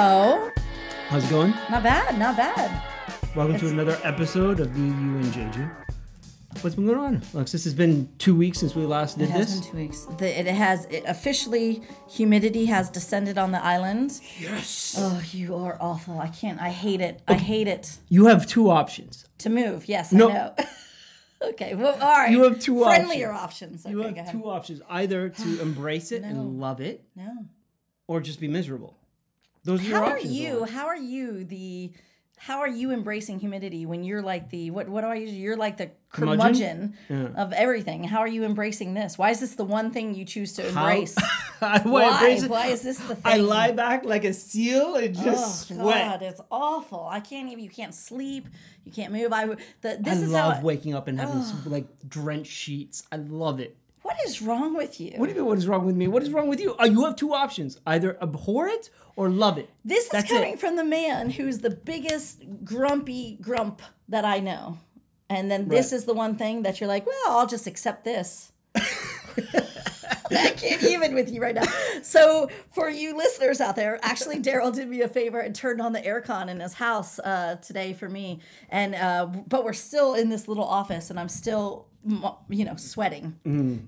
Hello. How's it going? Not bad, not bad. Welcome to another episode of the You and Jeju. What's been going on? Alexis, it's been two weeks since we last did It has this. been two weeks. The, it has it officially humidity has descended on the island. Yes. Oh, you are awful. I can't. I hate it. I hate it. You have two options. To move, yes, No. I know. okay, well, all right. You have two friendlier options. Okay, You have two options: either to embrace it No. and love it, No. or just be miserable. Those are your How are you? How are you the? How are you embracing humidity when you're like the what? What do I use? You're like the curmudgeon Curmudgeon? of everything. How are you embracing this? Why is this the one thing you choose to embrace? I Why? embrace. Why is this the thing? I lie back like a seal and oh, just Oh sweat. God, it's awful. I can't even. You can't sleep. You can't move. I. The, I this is love how. waking up and having s like drenched sheets. I love it. What is wrong with you? What do you mean? What is wrong with me? What is wrong with you? Uh, you have two options: either abhor it or love it. this is That's coming it. from the man who's the biggest grumpy grump that I know, and then this Right. is the one thing that you're like, well, I'll just accept this. I can't even with you right now. So, for you listeners out there, actually, Daryl did me a favor and turned on the aircon in his house uh, today for me. And uh, but we're still in this little office, and I'm still, you know, sweating.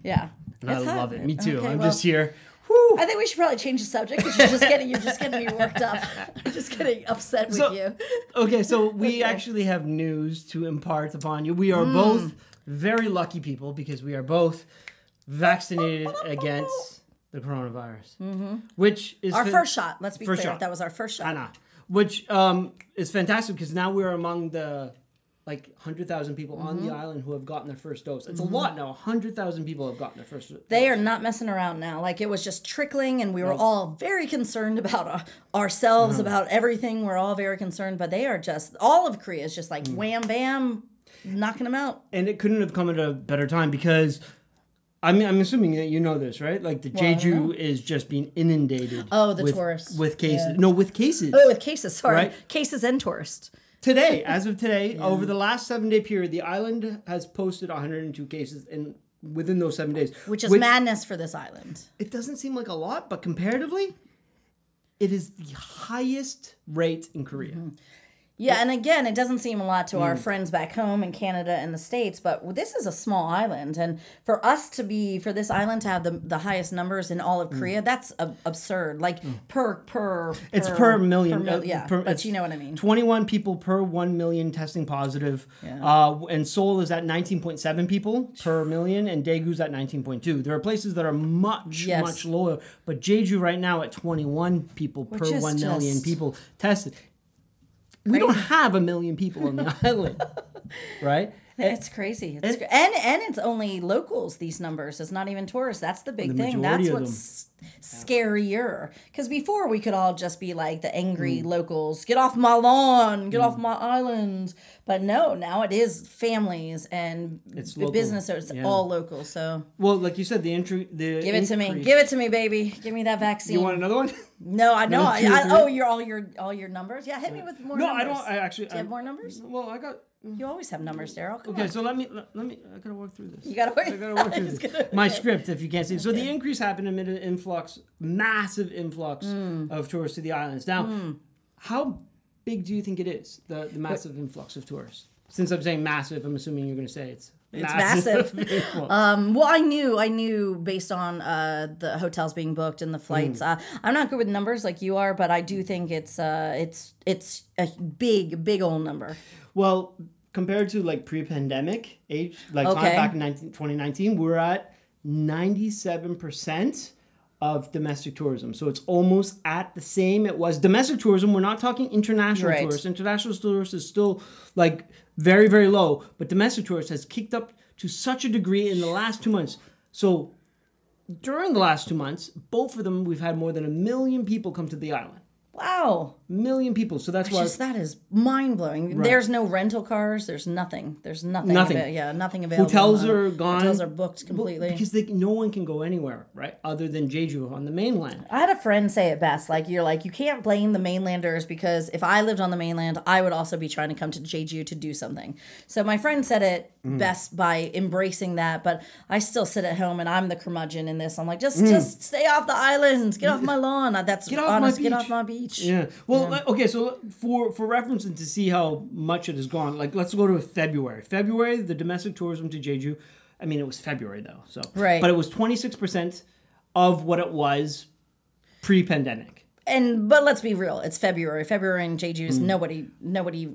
Yeah, And I hot. love it. Me too. Okay, I'm well, just here. Whew. I think we should probably change the subject because you're just getting you're just getting me worked up. I'm just getting upset with So- you. Okay, so we Okay. Actually have news to impart upon you. We are both very lucky people because we are both vaccinated against the coronavirus, which is Mm-hmm. Our first shot. Let's be clear. shot. That was our first shot. Anna, which um, is fantastic because now we're among the like hundred thousand people on Mm-hmm. the island who have gotten their first dose. It's a lot now. hundred thousand people have gotten their first. dose. They are not messing around now. Like it was just trickling, and we were all very concerned about uh, ourselves, about everything. We're all very concerned, but they are just all of Korea is just like Mm. wham bam, knocking them out. and it couldn't have come at a better time because I mean I'm assuming that you know this, right? Like the don't Jeju is just being inundated. Oh, the with, tourists. with cases. Yeah. No, with cases. Oh, with cases. Sorry, Right. cases and tourists. Today, as of today, over the last seven day period, the island has posted 102 cases in within those seven days, Which is madness for this island. It doesn't seem like a lot, but comparatively, it is the highest rate in Korea. Mm-hmm. Yeah, and again, it doesn't seem a lot to Mm. our friends back home in Canada and the States, but this is a small island. And for us to be, for this island to have the, the highest numbers in all of Korea, that's ab- absurd. Like per, per, Mm. It's per million. mil- uh, yeah, per- but you know what I mean. 21 people per 1 million testing positive. Yeah. Uh, and Seoul is at 19.7 people per million, and Daegu's at 19.2. There are places that are much, Yes. much lower, but Jeju right now at 21 people per Which is 1 million people tested. We don't have a million people on the island, right? It's crazy. It's cra- and and it's only locals. These numbers. It's not even tourists. That's the big The thing. That's what's scarier. Because before we could all just be like the Mm. angry locals. Get off my lawn. Get off my island. But no, now it is families and It's local. businesses. Yeah. All local. So Well, like you said, the entry, the give it to me. Give it to me, baby. Give me that vaccine. You want another one? no, I know. I, I, oh, you're all your all your numbers. Yeah, hit me with more. no, numbers. I don't. I actually. Do you have more numbers? Well, I got. You always have numbers, Daryl. Come Okay, on. so let me let, let me. I gotta work through this. You gotta work. I gotta work through this. My script, if you can't see. So the increase happened amid an influx, massive influx Hmm. of tourists to the islands. Now, how big do you think it is? The the massive influx of tourists. Since I'm saying massive, I'm assuming you're gonna say it's It's massive. Um, well, I knew, I knew based on uh, the hotels being booked and the flights. Uh, I'm not good with numbers like you are, but I do think it's uh, it's it's a big, big old number. well, compared to like pre-pandemic age, like Okay. time back in 19, 2019, we're at 97 percent of domestic tourism. So it's almost at the same it was domestic tourism. We're not talking international Right. tourists. International tourists is still like very very low, but domestic tourists has kicked up to such a degree in the last 2 months. So during the last 2 months, both of them we've had more than a million people come to the island. Wow, Million people. So that's why just that is mind blowing. There's no rental cars. There's nothing. There's nothing. Nothing. ava- yeah, nothing available. Hotels Uh, are gone. Hotels are booked completely. because they, no one can go anywhere, right? Other than Jeju on the mainland. I had a friend say it best. Like you're like you can't blame the mainlanders because if I lived on the mainland, I would also be trying to come to Jeju to do something. So my friend said it best by embracing that. But I still sit at home and I'm the curmudgeon in this. I'm like, just Mm. just stay off the islands, get off my lawn. That's Get off my honest. Get beach. off my beach. Yeah. Well, uh, okay. So for for reference and to see how much it has gone, like let's go to February. February, the domestic tourism to Jeju. I mean, it was February though, so Right. But it was twenty six percent of what it was pre-pandemic. and but let's be real it's february february in jeju's Mm. nobody nobody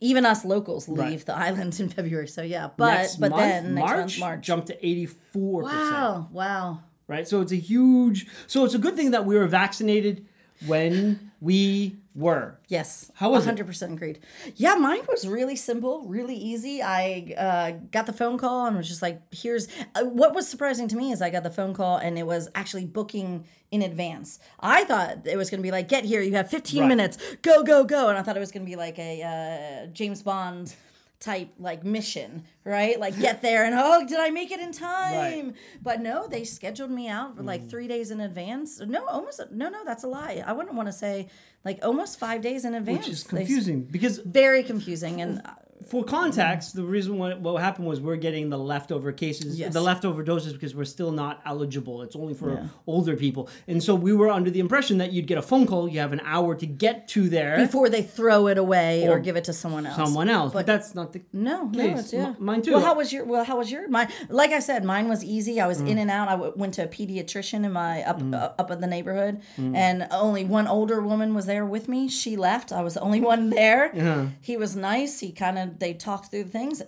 even us locals leave Right. the islands in february so yeah but next but month, then next March, month march jumped to eighty four wow wow Right. So it's a huge. So it's a good thing that we were vaccinated when we were. Yes. How was it? 100% agreed. Yeah, mine was really simple, really easy. I uh, got the phone call and was just like, here's uh, what was surprising to me is I got the phone call and it was actually booking in advance. I thought it was going to be like, get here, you have 15 Right. minutes, go, go, go. And I thought it was going to be like a uh, James Bond type like mission, right? Like get there and oh, did I make it in time? But no, they scheduled me out for Mm. like three days in advance. No, almost no, no, that's a lie. I wouldn't want to say like almost five days in advance. Which is They- confusing because very confusing and uh, for context, the reason what, what happened was we're getting the leftover cases, Yes. the leftover doses because we're still not eligible. It's only for older people. And so we were under the impression that you'd get a phone call, you have an hour to get to there, before they throw it away or, Or give it to someone else. someone else. But, that's not the No, no, it's, yeah. M- mine too. Well, how was your? Well, how was your? Mine, like I said, mine was easy. I was Mm. in and out. I w- went to a pediatrician in my up uh, up in the neighborhood, and only one older woman was there with me. She left. I was the only one there. Yeah. He was nice. He kind of they talked through the things.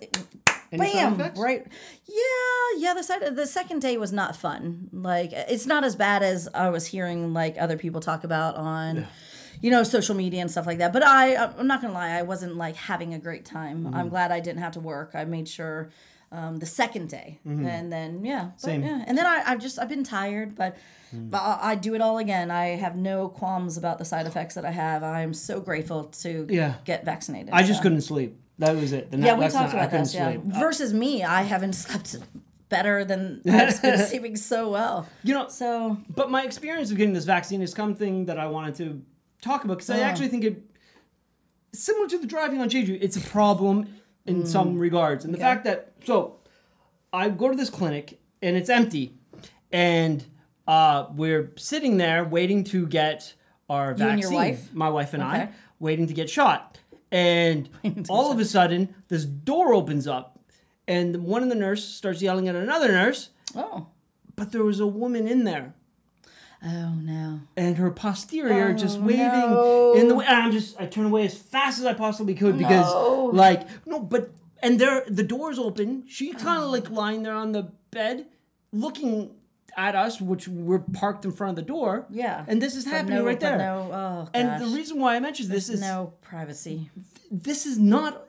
Any Bam! Right? Yeah, yeah. The side, the second day was not fun. Like it's not as bad as I was hearing like other people talk about on. You know, social media and stuff like that. But I, I'm not gonna lie, I wasn't like having a great time. Mm-hmm. I'm glad I didn't have to work. I made sure um, the second day, and then yeah, but, Mm-hmm. Same. yeah, and then I, I've just I've been tired, but Mm. but I, I do it all again. I have no qualms about the side effects that I have. I am so grateful to Yeah. get vaccinated. I just couldn't sleep. That was it. The Yeah, night- we talked I about this. Yeah. sleep. Versus me, I haven't slept better than I've been sleeping so well. You know, So But my experience of getting this vaccine is something that I wanted to talk about because I actually think it similar to the driving on Jeju. It's a problem in some regards, and the Mm. Okay. fact that so I go to this clinic and it's empty, and uh, we're sitting there waiting to get our You vaccine. and your wife? my wife and I, waiting to get shot, and all of a sudden this door opens up, and one of the nurse starts yelling at another nurse, oh but there was a woman in there oh no. and her posterior just Oh, waving no. in the way. And I'm just I turn away as fast as I possibly could because No. like no, but and there the door's open. She kind of like lying there on the bed, looking at us, which we're parked in front of the door. Yeah. and this is happening no- right there. No, oh and the reason why I mention this is no privacy. this is not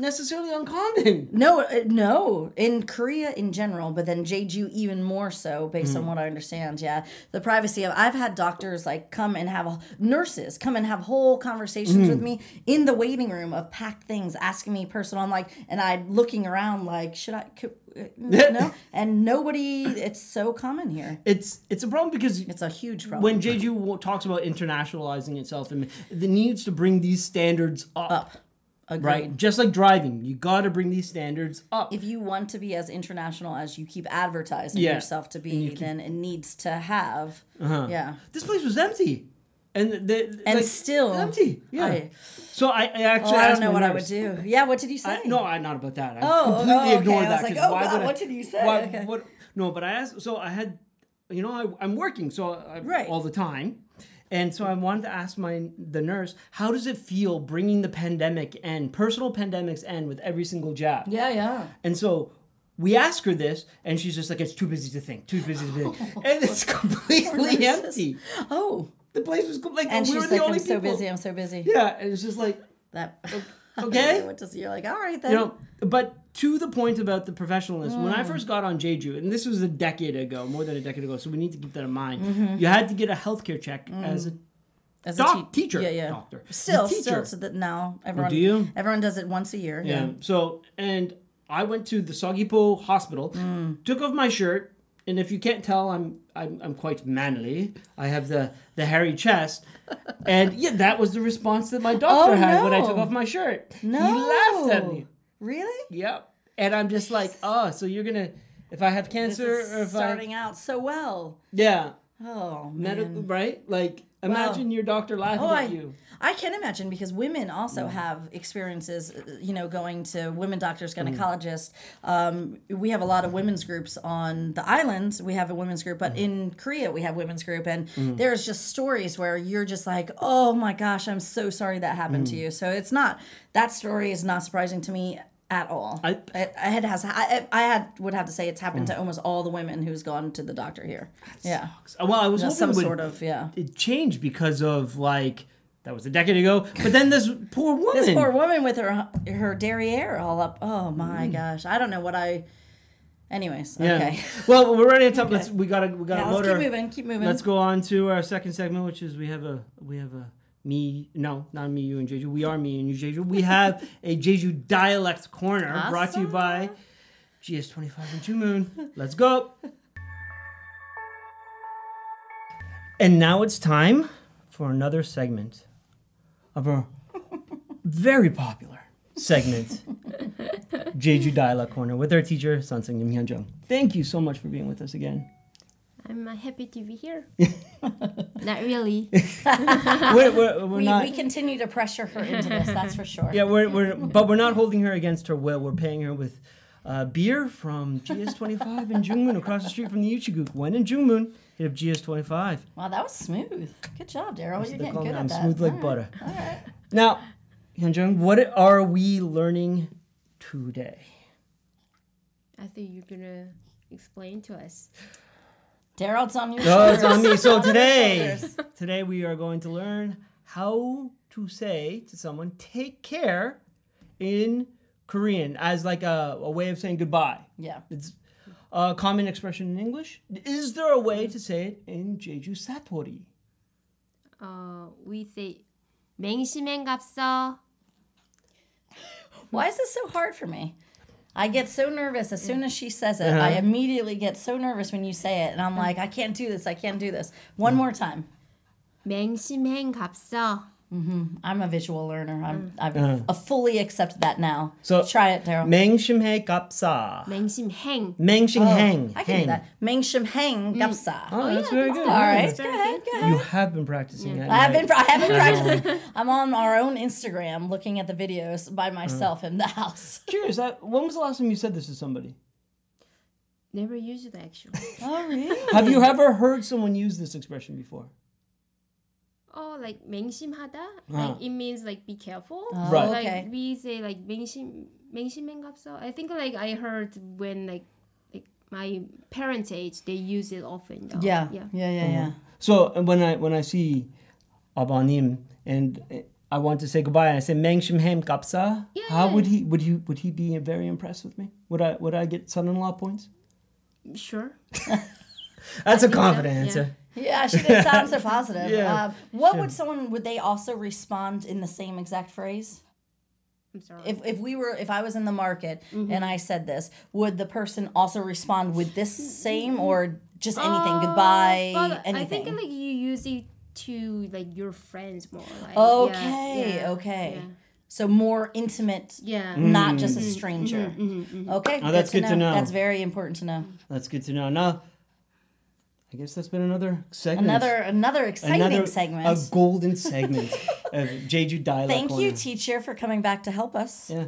necessarily uncommon. No, uh, no. In Korea in general, but then Jeju even more so, based Mm. on what I understand. Yeah, the privacy of I've had doctors like come and have nurses come and have whole conversations Mm. with me in the waiting room of packed things, asking me personal. I'm like, and I looking around like, should I? Could, uh, no, and nobody. It's so common here. It's it's a problem because It's a huge problem. when Jeju talks about internationalizing itself and the needs to bring these standards up, up, Agreed. right? Just like driving, you got to bring these standards up. if you want to be as international as you keep advertising Yeah. yourself to be, then it needs to have. Uh-huh. Yeah. this place was empty, and the, And like, still, empty. Yeah. I- so I, I oh, actually Oh, I don't know what nurse. I would do. Yeah, what did you say? I, no, I not about that. I Oh, completely oh, okay. ignored I that. was like, oh, why God, would I- what did you say? Why, Okay. what, no, but I asked. So I had, you know, I, I'm working so I, Right. all the time, and so I wanted to ask my the nurse, how does it feel bringing the pandemic and personal pandemics end with every single jab? yeah, yeah. And so we ask her this, and she's just like, it's too busy to think, too busy to think, and it's completely empty. Oh, The place was like and we she's were the like, only I'm so people. busy. I'm so busy. Yeah, and it's just like That. okay. what does you're like? All right then. you know, but to the point about the professionalism, when I Mm. first got on Jeju, and this was a decade ago, more than a decade ago, so we need to keep that in mind. Mm-hmm. You had to get a healthcare check Mm. as a As doc- te- teacher, Yeah, yeah. doctor, Still, teacher. still, so that now everyone. do you? Everyone does it once a year. Yeah. Yeah. So, and I went to the Seogwipo hospital, Mm. took off my shirt, and if you can't tell, I'm I'm, I'm quite manly. I have the the hairy chest, and yeah, that was the response that my doctor Oh, had when I took off my shirt. No. He laughed at me. Really? Yep. and I'm just like, oh, so you're gonna if I have cancer or if starting I out so well. yeah, Oh medical man. right? Like imagine your doctor laughing Oh, at I, you. I can imagine because women also have experiences, uh, you know, going to women doctors, Mm. gynecologists. Um, we have a lot of women's groups on the islands. We have a women's group, Mm. but in Korea we have women's group, and there's just stories where you're just like, oh my gosh, I'm so sorry that happened Mm. to you. So it's not that story is not surprising to me at all. I- I, I had has I, I had would have to say it's happened Mm. to almost all the women who's gone to the doctor here. Yeah, Well, I was hoping some it would- sort of yeah. it changed because of like that was a decade ago. But then this poor woman. This poor woman with her her derriere all up. Oh my Mm. gosh! I don't know what I. Anyways, Yeah. okay. Well, we're ready to talk. Let's we gotta we gotta Yeah, load let's keep our- moving. Keep moving. Let's go on to our second segment, which is we have a we have a me no not me you and Jeju. We are me and you Jeju. We have a Jeju dialect corner brought to you by GS25 and Jungmoon. Let's go. And now it's time for another segment of our very popular segment, Jeju Dialect Corner, with our teacher, Sanseng Nim Hyunjung. Thank you so much for being with us again. I'm uh, happy to be here. Not really. We're, we're, we're we, not. we continue to pressure her into this. That's for sure. Yeah, we're, we're but we're not holding her against her will. We're paying her with uh, beer from GS25 in Jungmoon across the street from the Uchigook. When in Jungmoon, hit up GS25. Wow, that was smooth. Good job, Daryl. You're getting good me- at I'm that. smooth like All right. butter. All right. Now, Hyunjung, what are we learning today? I think you're gonna explain to us. Daryl, it's on your Oh, it's shoulders. on me. So It's on your today, shoulders. today we are going to learn how to say to someone "take care" in Korean as like a, a way of saying goodbye. Yeah. It's a common expression in English. Is there a way to say it in Jeju Satori? Uh, we say 맹심행갑서. Why is this so hard for me? I get so nervous as soon as she says it. Uh-huh. I immediately get so nervous when you say it, and I'm like, I can't do this. I can't do this. One more time. 맹심행갑서. I'm a visual learner. I'm I've Uh-huh. uh, fully accepted that now. So- try it, Daryl. 맹심해 갑사. 맹심행. 맹심행. I can do that. Mengshim heng gapsa. Oh, that's very good. All right, That's go very ahead, good. go You ahead. have been practicing it. I have been. I have been practicing. I'm on our own Instagram looking at the videos by myself in the house. Curious. I, when was the last time you said this to somebody? Never used it actually. Oh, really? Have you ever heard someone use this expression before? oh, like 맹심하다. Uh-huh. Like it means like be careful. Right. Like okay. we say like 맹심 맹심행갑서. I think like I heard when like like my parents' age they use it often. though. Yeah. Yeah. Yeah. Yeah. Yeah. So uh, when I when I see Abanim and uh, I want to say goodbye and I say Mengshimhem Kapsa, how Yeah. would he would he would he be very impressed with me? Would I would I get son-in-law points? Sure. That's a so, confident yeah. answer. Yeah, she did sound so positive. Yeah, Um, what sure. would someone would they also respond in the same exact phrase? I'm sorry. If if we were if I was in the market Mm-hmm. and I said this, would the person also respond with this same or just anything? Uh, Goodbye, anything. I think like you use it to like your friends more. Like, okay, yeah, yeah, okay. Yeah. So more intimate, Yeah. not just a stranger. Mm-hmm, Okay, Oh, that's good to know. That's very important to know. That's good to know. Now, I guess that's been another segment. Another another exciting another segment. a golden segment of Jeju Dialect Thank you, teacher, for coming back to help us. Yeah.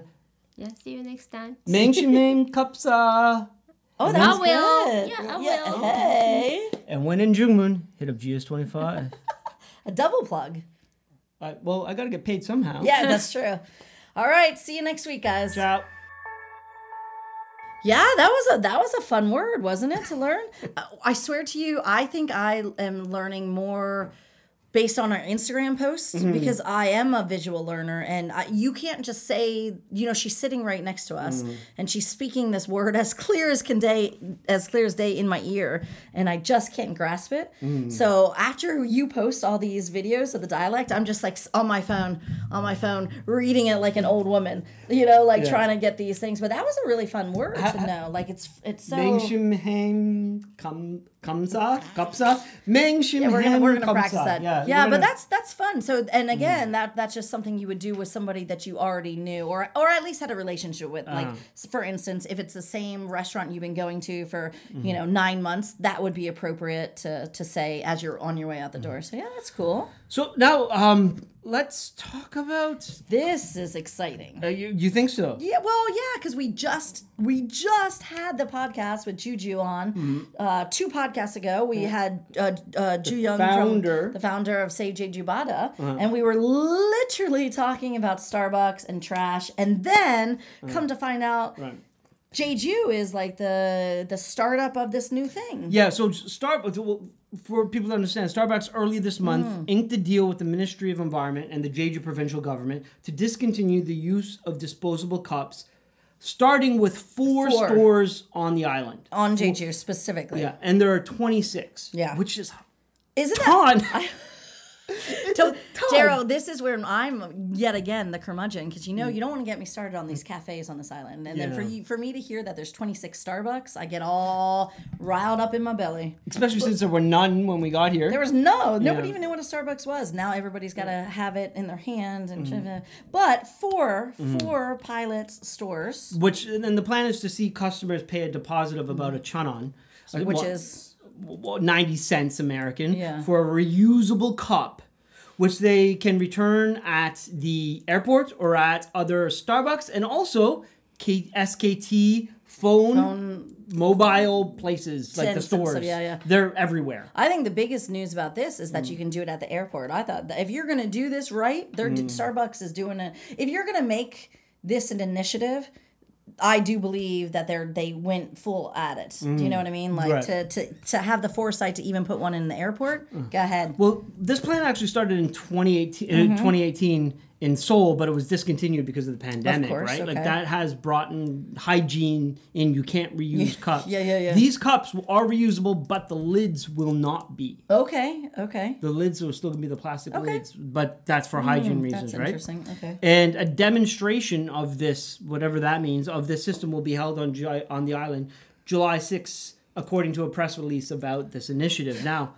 Yeah. See you next time. Mengshimhem Kapsa. Oh, that's I will. good. Yeah, I will. Hey, And when in Jungmoon, hit up GS25. a double plug. I, well, I gotta get paid somehow. Yeah, that's true. All right, see you next week, guys. Ciao. Yeah, that was a that was a fun word, wasn't it, to learn? Uh, I swear to you, I think I am learning more based on our Instagram posts Mm-hmm. because I am a visual learner and I, you can't just say, you know, she's sitting right next to us Mm-hmm. and she's speaking this word as clear as can day as clear as day in my ear and I just can't grasp it. Mm-hmm. So after you post all these videos of the dialect, I'm just like on my phone, on my phone reading it like an old woman, you know, like Yeah. trying to get these things. But that was a really fun word to know. Like it's it's so Kamsa, kapsa, Mengshim Yeah, we're gonna we're gonna practice that. Yeah, we're but gonna- that's that's fun. So and again, that that's just something you would do with somebody that you already knew, or or at least had a relationship with. Like Uh-huh. s- for instance, if it's the same restaurant you've been going to for Mm-hmm. you know nine months, that would be appropriate to to say as you're on your way out the door. So yeah, that's cool. So now, um, let's talk about. This is exciting. Uh, you, you think so? Yeah, well, yeah, because we just we just had the podcast with Juju on Mm-hmm. uh, two podcasts ago. We had uh, uh, Ju Young, founder. Uh-huh. from, the founder of Save Jeju Bada, and we were literally talking about Starbucks and trash, and then come to find out, Uh-huh. Right. Jeju is like the the startup of this new thing. Yeah, so Starbucks, well, for people to understand, Starbucks early this month Hmm. inked a deal with the Ministry of Environment and the Jeju provincial government to discontinue the use of disposable cups, starting with four, Four. stores on the island. On Jeju specifically, Yeah, and there are 26. Yeah. Which is isn't that Daryl, this is where I'm yet again the curmudgeon because you know you don't want to get me started on these cafes on this island, and then for you, for me to hear that there's 26 Starbucks, I get all riled up in my belly. Especially since there were none when we got here. There was no nobody Yeah. even knew what a Starbucks was. Now everybody's got to have it in their hand, and Mm-hmm. but four four pilots stores, which, and then the plan is to see customers pay a deposit of about a chunon. which well, is 90 cents American Yeah. for a reusable cup, which they can return at the airport or at other Starbucks and also K- SKT phone, mobile places like the Sense and stuff, stores. yeah, yeah. They're everywhere. I think the biggest news about this is Mm. that you can do it at the airport. I thought that if you're going to do this right, they're Mm. Starbucks is doing it. If you're going to make this an initiative, I do believe that they're they went full at it. Do you know what I mean? Like Mm. Right. to, to to have the foresight to even put one in the airport. Go ahead. Well, this plan actually started in 2018, uh, 2018 in Seoul, but it was discontinued because of the pandemic, Mm-hmm. course, right? Like that has brought in hygiene in you can't reuse cups. yeah, yeah, yeah. These cups are reusable, but the lids will not be. Okay. Okay. The lids will still be the plastic Okay. lids, but that's for hygiene reasons, That's right? interesting. Okay. And a demonstration of this, whatever that means, of this system will be held on Ju- on the island July 6th, according to a press release about this initiative. Now,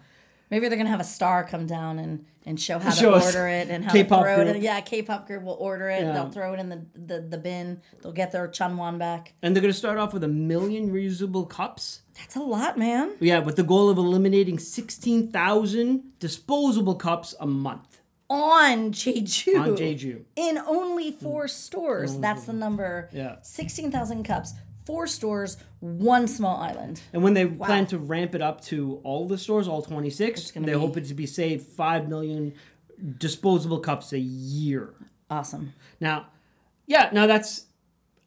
Maybe they're gonna have a star come down and, and show how Show to order it and how K-pop to throw it. group. In. Yeah, K-pop group will order it. Yeah. They'll throw it in the, the, the bin. They'll get their chunwon back. and they're going to start off with a million reusable cups. That's a lot, man. Yeah, with the goal of eliminating 16,000 disposable cups a month On Jeju. on Jeju. In only four stores. That's the number. Yeah. 16,000 cups. Four stores, one small island. And when they plan to ramp it up to all the stores, all 26, gonna they be- hope it to be saved 5 million disposable cups a year. Awesome. Now, yeah, now that's,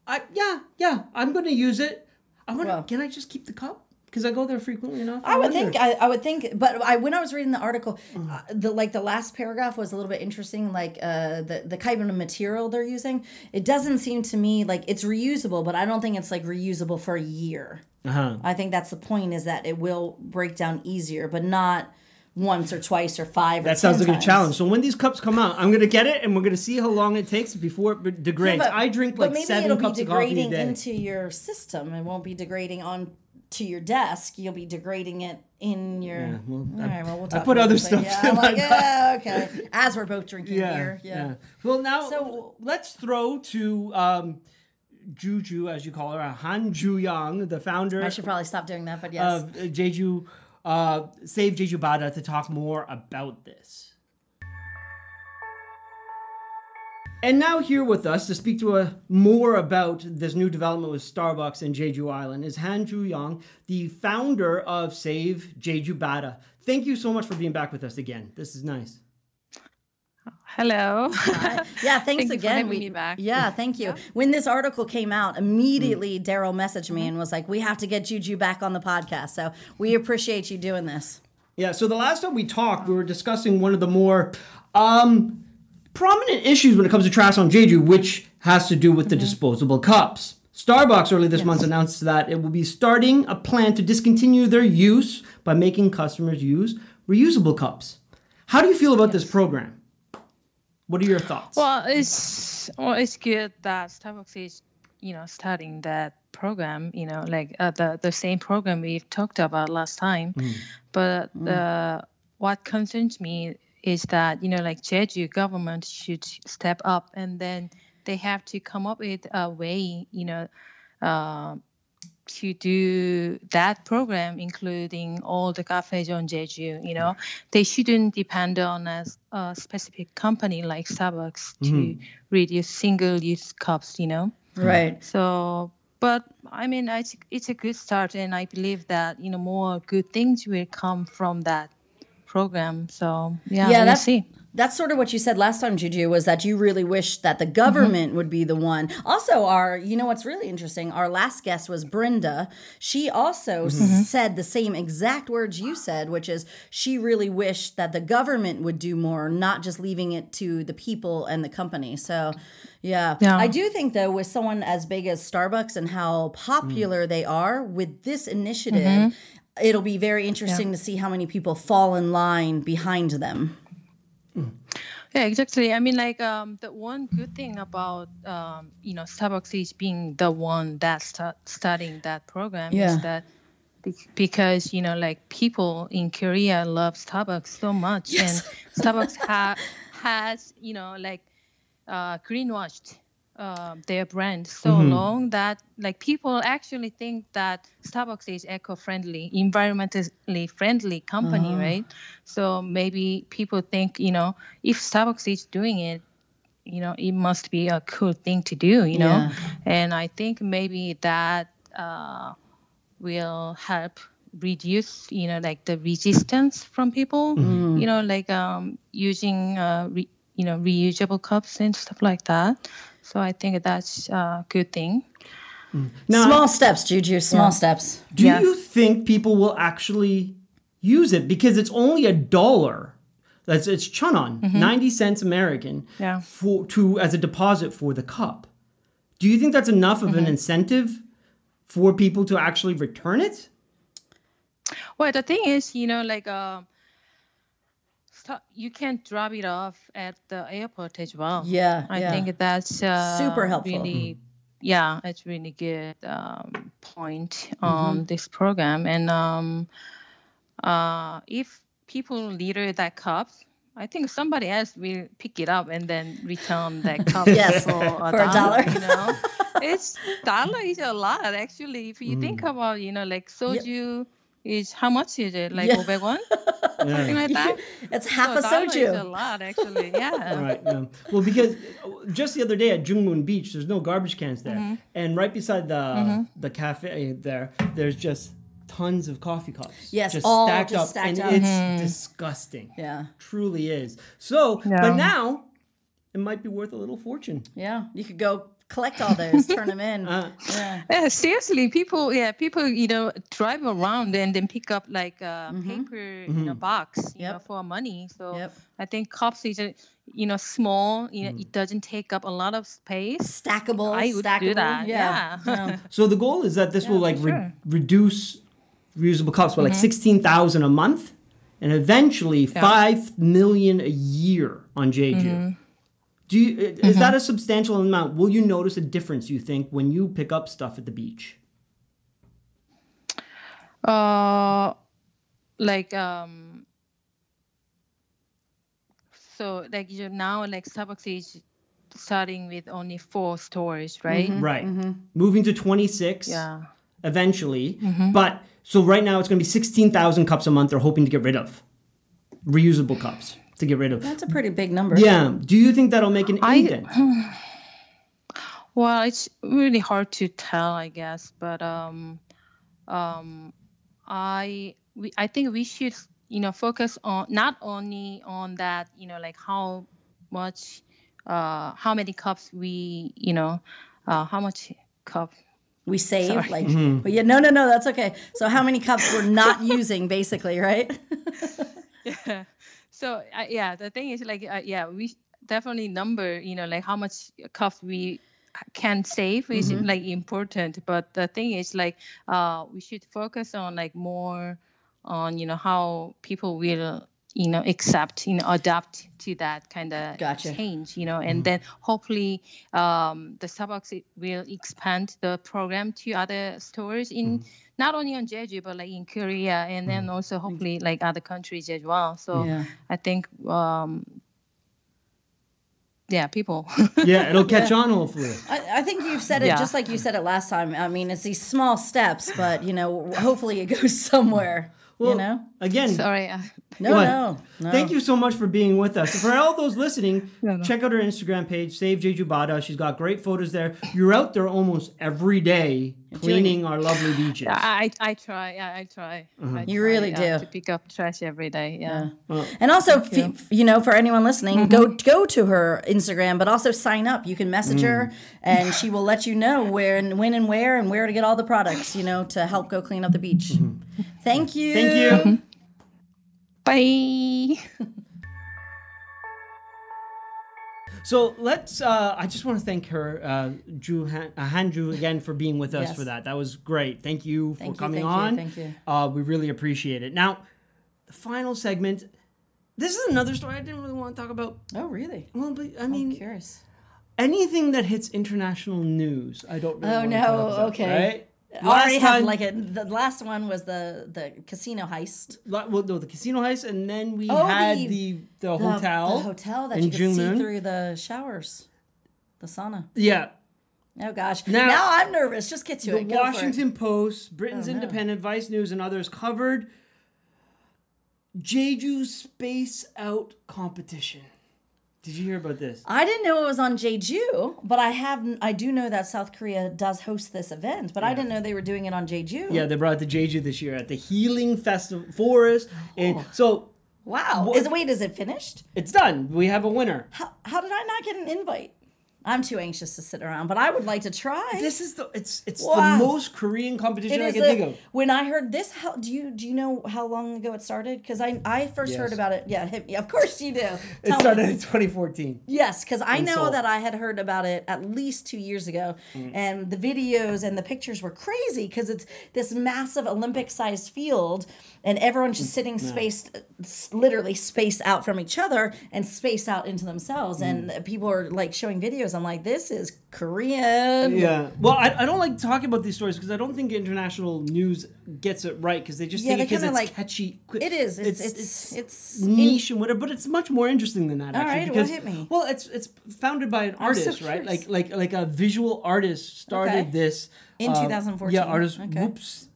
I yeah, yeah, I'm going to use it. I want Well- to, can I just keep the cup? Because I go there frequently enough. I would think I, I would think, but I when I was reading the article, Mm. uh, the like the last paragraph was a little bit interesting. Like uh, the the kind of material they're using, it doesn't seem to me like it's reusable, but I don't think it's like reusable for a year. Uh-huh. I think that's the point is that it will break down easier, but not once or twice or five. or That sounds 10 like a challenge. So when these cups come out, I'm gonna get it, and we're gonna see how long it takes before it degrades. But- I drink like maybe seven it'll cups be of coffee a degrading day. into your system. It won't be degrading on to your desk. You'll be degrading it in your. Yeah, well, All right, well, we'll talk I put other stuff Yeah, in I'm my like, yeah, okay. As we're both drinking yeah, beer. Yeah. Well, now So- let's throw to um, Juju, as you call her, Han Ju Yang, the founder I should probably stop doing that, but yes. of uh, Jeju, uh, Save Jeju Bada, to talk more about this. And now here with us to speak to a more about this new development with Starbucks and Jeju Island is Han Ju Yang, the founder of Save Jeju Bada. Thank you so much for being back with us again. This is nice. Hello. yeah, thanks Thank you for again. having me back. Yeah, thank you. When this article came out, immediately mm-hmm. Daryl messaged me mm-hmm. and was like, "We have to get Juju back on the podcast." So we appreciate you doing this. Yeah, so the last time we talked, we were discussing one of the more um, prominent issues when it comes to trash on Jeju, which has to do with the disposable cups. Starbucks early this month announced that it will be starting a plan to discontinue their use by making customers use reusable cups. How do you feel about this program? What are your thoughts? well, it's well, it's good that Starbucks is you know starting that program you know like uh, the the same program we talked about last time but uh, what concerns me is that you know like jeju government should step up and then they have to come up with a way you know uh, to do that program, including all the cafes on Jeju, you know, they shouldn't depend on a, a specific company like Starbucks to reduce single-use cups, you know. Right. So, but I mean, it's it's a good start, and I believe that you know more good things will come from that program. So yeah, Yeah, we'll that's see. that's sort of what you said last time, Juju, was that you really wish that the government would be the one. Also, our you know what's really interesting, our last guest was Brenda. She also mm-hmm. said the same exact words you said, which is she really wished that the government would do more, not just leaving it to the people and the company. So yeah. Yeah. I do think though, with someone as big as Starbucks and how popular mm. they are, with this initiative, mm-hmm. It'll be very interesting to see how many people fall in line behind them. Yeah, exactly. I mean, like um, the one good thing about um, you know Starbucks is being the one that start starting that program Yeah. is that be- because you know like people in Korea love Starbucks so much, and Starbucks ha- has you know like uh, greenwashed um, their brand so long that like people actually think that Starbucks is eco-friendly, environmentally friendly company, right? So maybe people think you know if Starbucks is doing it, you know it must be a cool thing to do, you know. Yeah. And I think maybe that uh, will help reduce you know like the resistance from people you know like um using uh re, you know reusable cups and stuff like that so i think that's a good thing Now, small steps, Juju. Small steps. do yeah. you think people will actually use it because it's only a dollar? That's it's chunon, ninety cents American, Mm-hmm. Yeah. for to as a deposit for the cup. Do you think that's enough of Mm-hmm. an incentive for people to actually return it? well the thing is you know like um sta- you can drop it off at the airport as well Yeah, i yeah. think that's uh, Super helpful. really yeah it's really good um, point Mm-hmm. on this program and um, uh, if people litter that cup I think somebody else will pick it up and then return that cup Yes, for a for a dollar. dollar. You know, it's dollar is a lot actually. If you think about, you know, like soju is how much is it? Like Yeah. 500 won? Something like that. It's half So a dollar Is a lot actually. Yeah. Right. Yeah. Well, because just the other day at Jungmoon Beach, there's no garbage cans there, Mm-hmm. and right beside the mm-hmm. the cafe uh, there, there's just tons of coffee cups. Yes, just all stacked just up, stacked and up. it's mm-hmm. disgusting. Yeah, Truly is. So, Yeah. but now it might be worth a little fortune. yeah. You could go collect all those, turn them in. Uh, yeah. Yeah, seriously, people, yeah, people, you know, drive around and then pick up like uh, mm-hmm. a mm-hmm. paper, you know, box, you Mm-hmm. Yep. know, for money. So Yep. I think cups is, a, you know, small. You know, it mm. doesn't take up a lot of space. Stackable. I would do that, Yeah. yeah. so the goal is that this will like re- sure. reduce reusable cups by like mm-hmm. sixteen thousand a month, and eventually five million a year on Jeju. Do you, i- is that a substantial amount? Will you notice a difference? You think when you pick up stuff at the beach? Uh, like um. So like you know, now, like Starbucks is starting with only four stores, right? Right. Moving to twenty six. Yeah. Eventually, but so right now it's going to be sixteen thousand cups a month. They're hoping to get rid of reusable cups to get rid of. That's a pretty big number. Yeah. Do you think that'll make an I- indent? Well, it's really hard to tell, I guess, but um, um, I we, I think we should you know focus on not only on that you know like how much uh how many cups we you know uh how much cup We save Sorry. like, but yeah, no, no, no, that's okay. So how many cups we're not using, basically, right? yeah so uh, yeah the thing is like uh, yeah we definitely number you know like how much cups we can save is like important. But the thing is like uh we should focus on like more on you know how people will you know accept you know adapt to that kind of Gotcha. change you know and then hopefully um, the starbucks will expand the program to other stores in not only on jeju but like in korea and then also hopefully like other countries as well so Yeah. i think um, yeah people Yeah, it'll catch on hopefully. I, I think you've said it Yeah. just like you said it last time. I mean, it's these small steps, but you know, hopefully it goes somewhere. Well, you know, again, sorry uh, no, no, no. Thank you so much for being with us. For all those listening, no. check out her Instagram page, Save Jeju Bada. She's got great photos there. You're out there almost every day cleaning our lovely beaches. I, I try yeah i try uh-huh. I You try, really yeah, do. to pick up trash every day yeah. And also, f- you know, for anyone listening, go mm-hmm. go to her Instagram, but also sign up. You can message her, mm. and she will let you know where and when and where and where to get all the products. You know, to help go clean up the beach. Mm-hmm. Thank you. Thank you. Mm-hmm. Bye. So let's. Uh, I just want to thank her, uh, Drew Han, uh, Hanju, again for being with us Yes. for that. That was great. Thank you for Thank you, coming thank you, on. thank you. Uh, we really appreciate it. Now, the final segment. This is another story I didn't really want to talk about. Oh, really? Well, but I I'm mean, curious. anything that hits international news, I don't. Really Oh, no, okay. Right? Already Last has time- like a. The last one was the the casino heist. La- well, no, the casino heist, and then we Oh, had the- the the, The- hotel. The hotel that you could see through the showers, the sauna. Yeah, Oh gosh. Now- Now, I'm nervous. Just get to the it. It. Washington Post, Britain's Oh, no. Independent, Vice News, and others covered Jeju Space Out competition. Did you hear about this? I didn't know it was on Jeju, but I have I do know that South Korea does host this event, but I didn't know they were doing it on Jeju. Yeah, they brought it to Jeju this year at the Healing Festival Forest, oh. and so Wow. What- Is it wait, is it finished? it's done. We have a winner. How, how did I not get an invite? I'm too anxious to sit around, but I would like to try. This is the it's it's Wow. the most Korean competition I can the- think of. when I heard this. How do you do you know how long ago it started? Because I I first heard about it. Yeah, hit me. Of course you do. It Tell me. started in 2014. Yes, because I know Seoul. that I had heard about it at least two years ago, Mm. and the videos and the pictures were crazy because it's this massive Olympic-sized field, and everyone's just sitting spaced, literally spaced out from each other and spaced out into themselves, Mm. and people are like showing videos. I'm like, this is Korean. Yeah. Well, I, I don't like talking about these stories because I don't think international news gets it right because they just Yeah, think it they because kinda, it's like- catchy. qui- It is. It's it's it's, it's niche and whatever, but it's much more interesting than that. All actually, right, well, hit me. well, it's it's founded by an so artist, right? Like like like a visual artist started Okay. this In uh, 2014. Yeah, artist Okay. Whoops.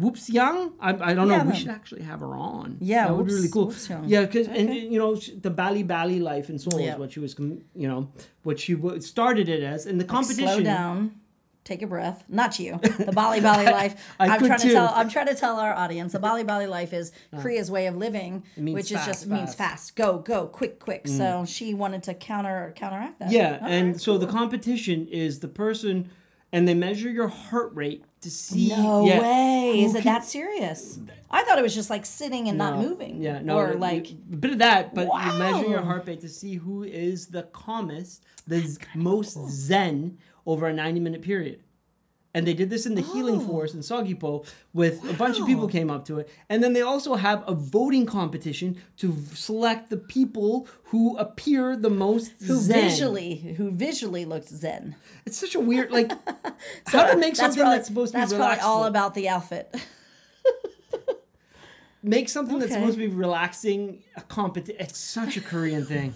Woopsyang, I, I don't Yeah, know. We should actually have her on. Yeah, that would be really cool. Whoops. Yeah, because and you know the Bali Bali life in Seoul Yeah. is what she was, you know, what she started it as, and the competition. slow down. Take a breath. Not you. The Bali Bali life. I am could trying too. to tell. I'm trying to tell our audience. The Bali Bali life is Korea's way of living, which is fast, just means fast. fast. Go, go, quick, quick. So mm. she wanted to counter counteract that. Yeah, All and so the competition is the person, and they measure your heart rate to see. No yeah, way. who Is it can- that serious? I thought it was just like sitting and not moving. Yeah, no, Or like a bit of that, but you measure your Wow. heart rate to see who is the calmest, the most zen over a ninety-minute period. And they did this in the healing Oh. forest in Seogwipo with a bunch of people came up to it. And then they also have a voting competition to v- select the people who appear the most who zen. visually who visually looked zen. It's such a weird like how to make something probably, that's supposed to that's be probably relaxed. all about the outfit. make something that's supposed to be relaxing a competition. It's such a Korean thing.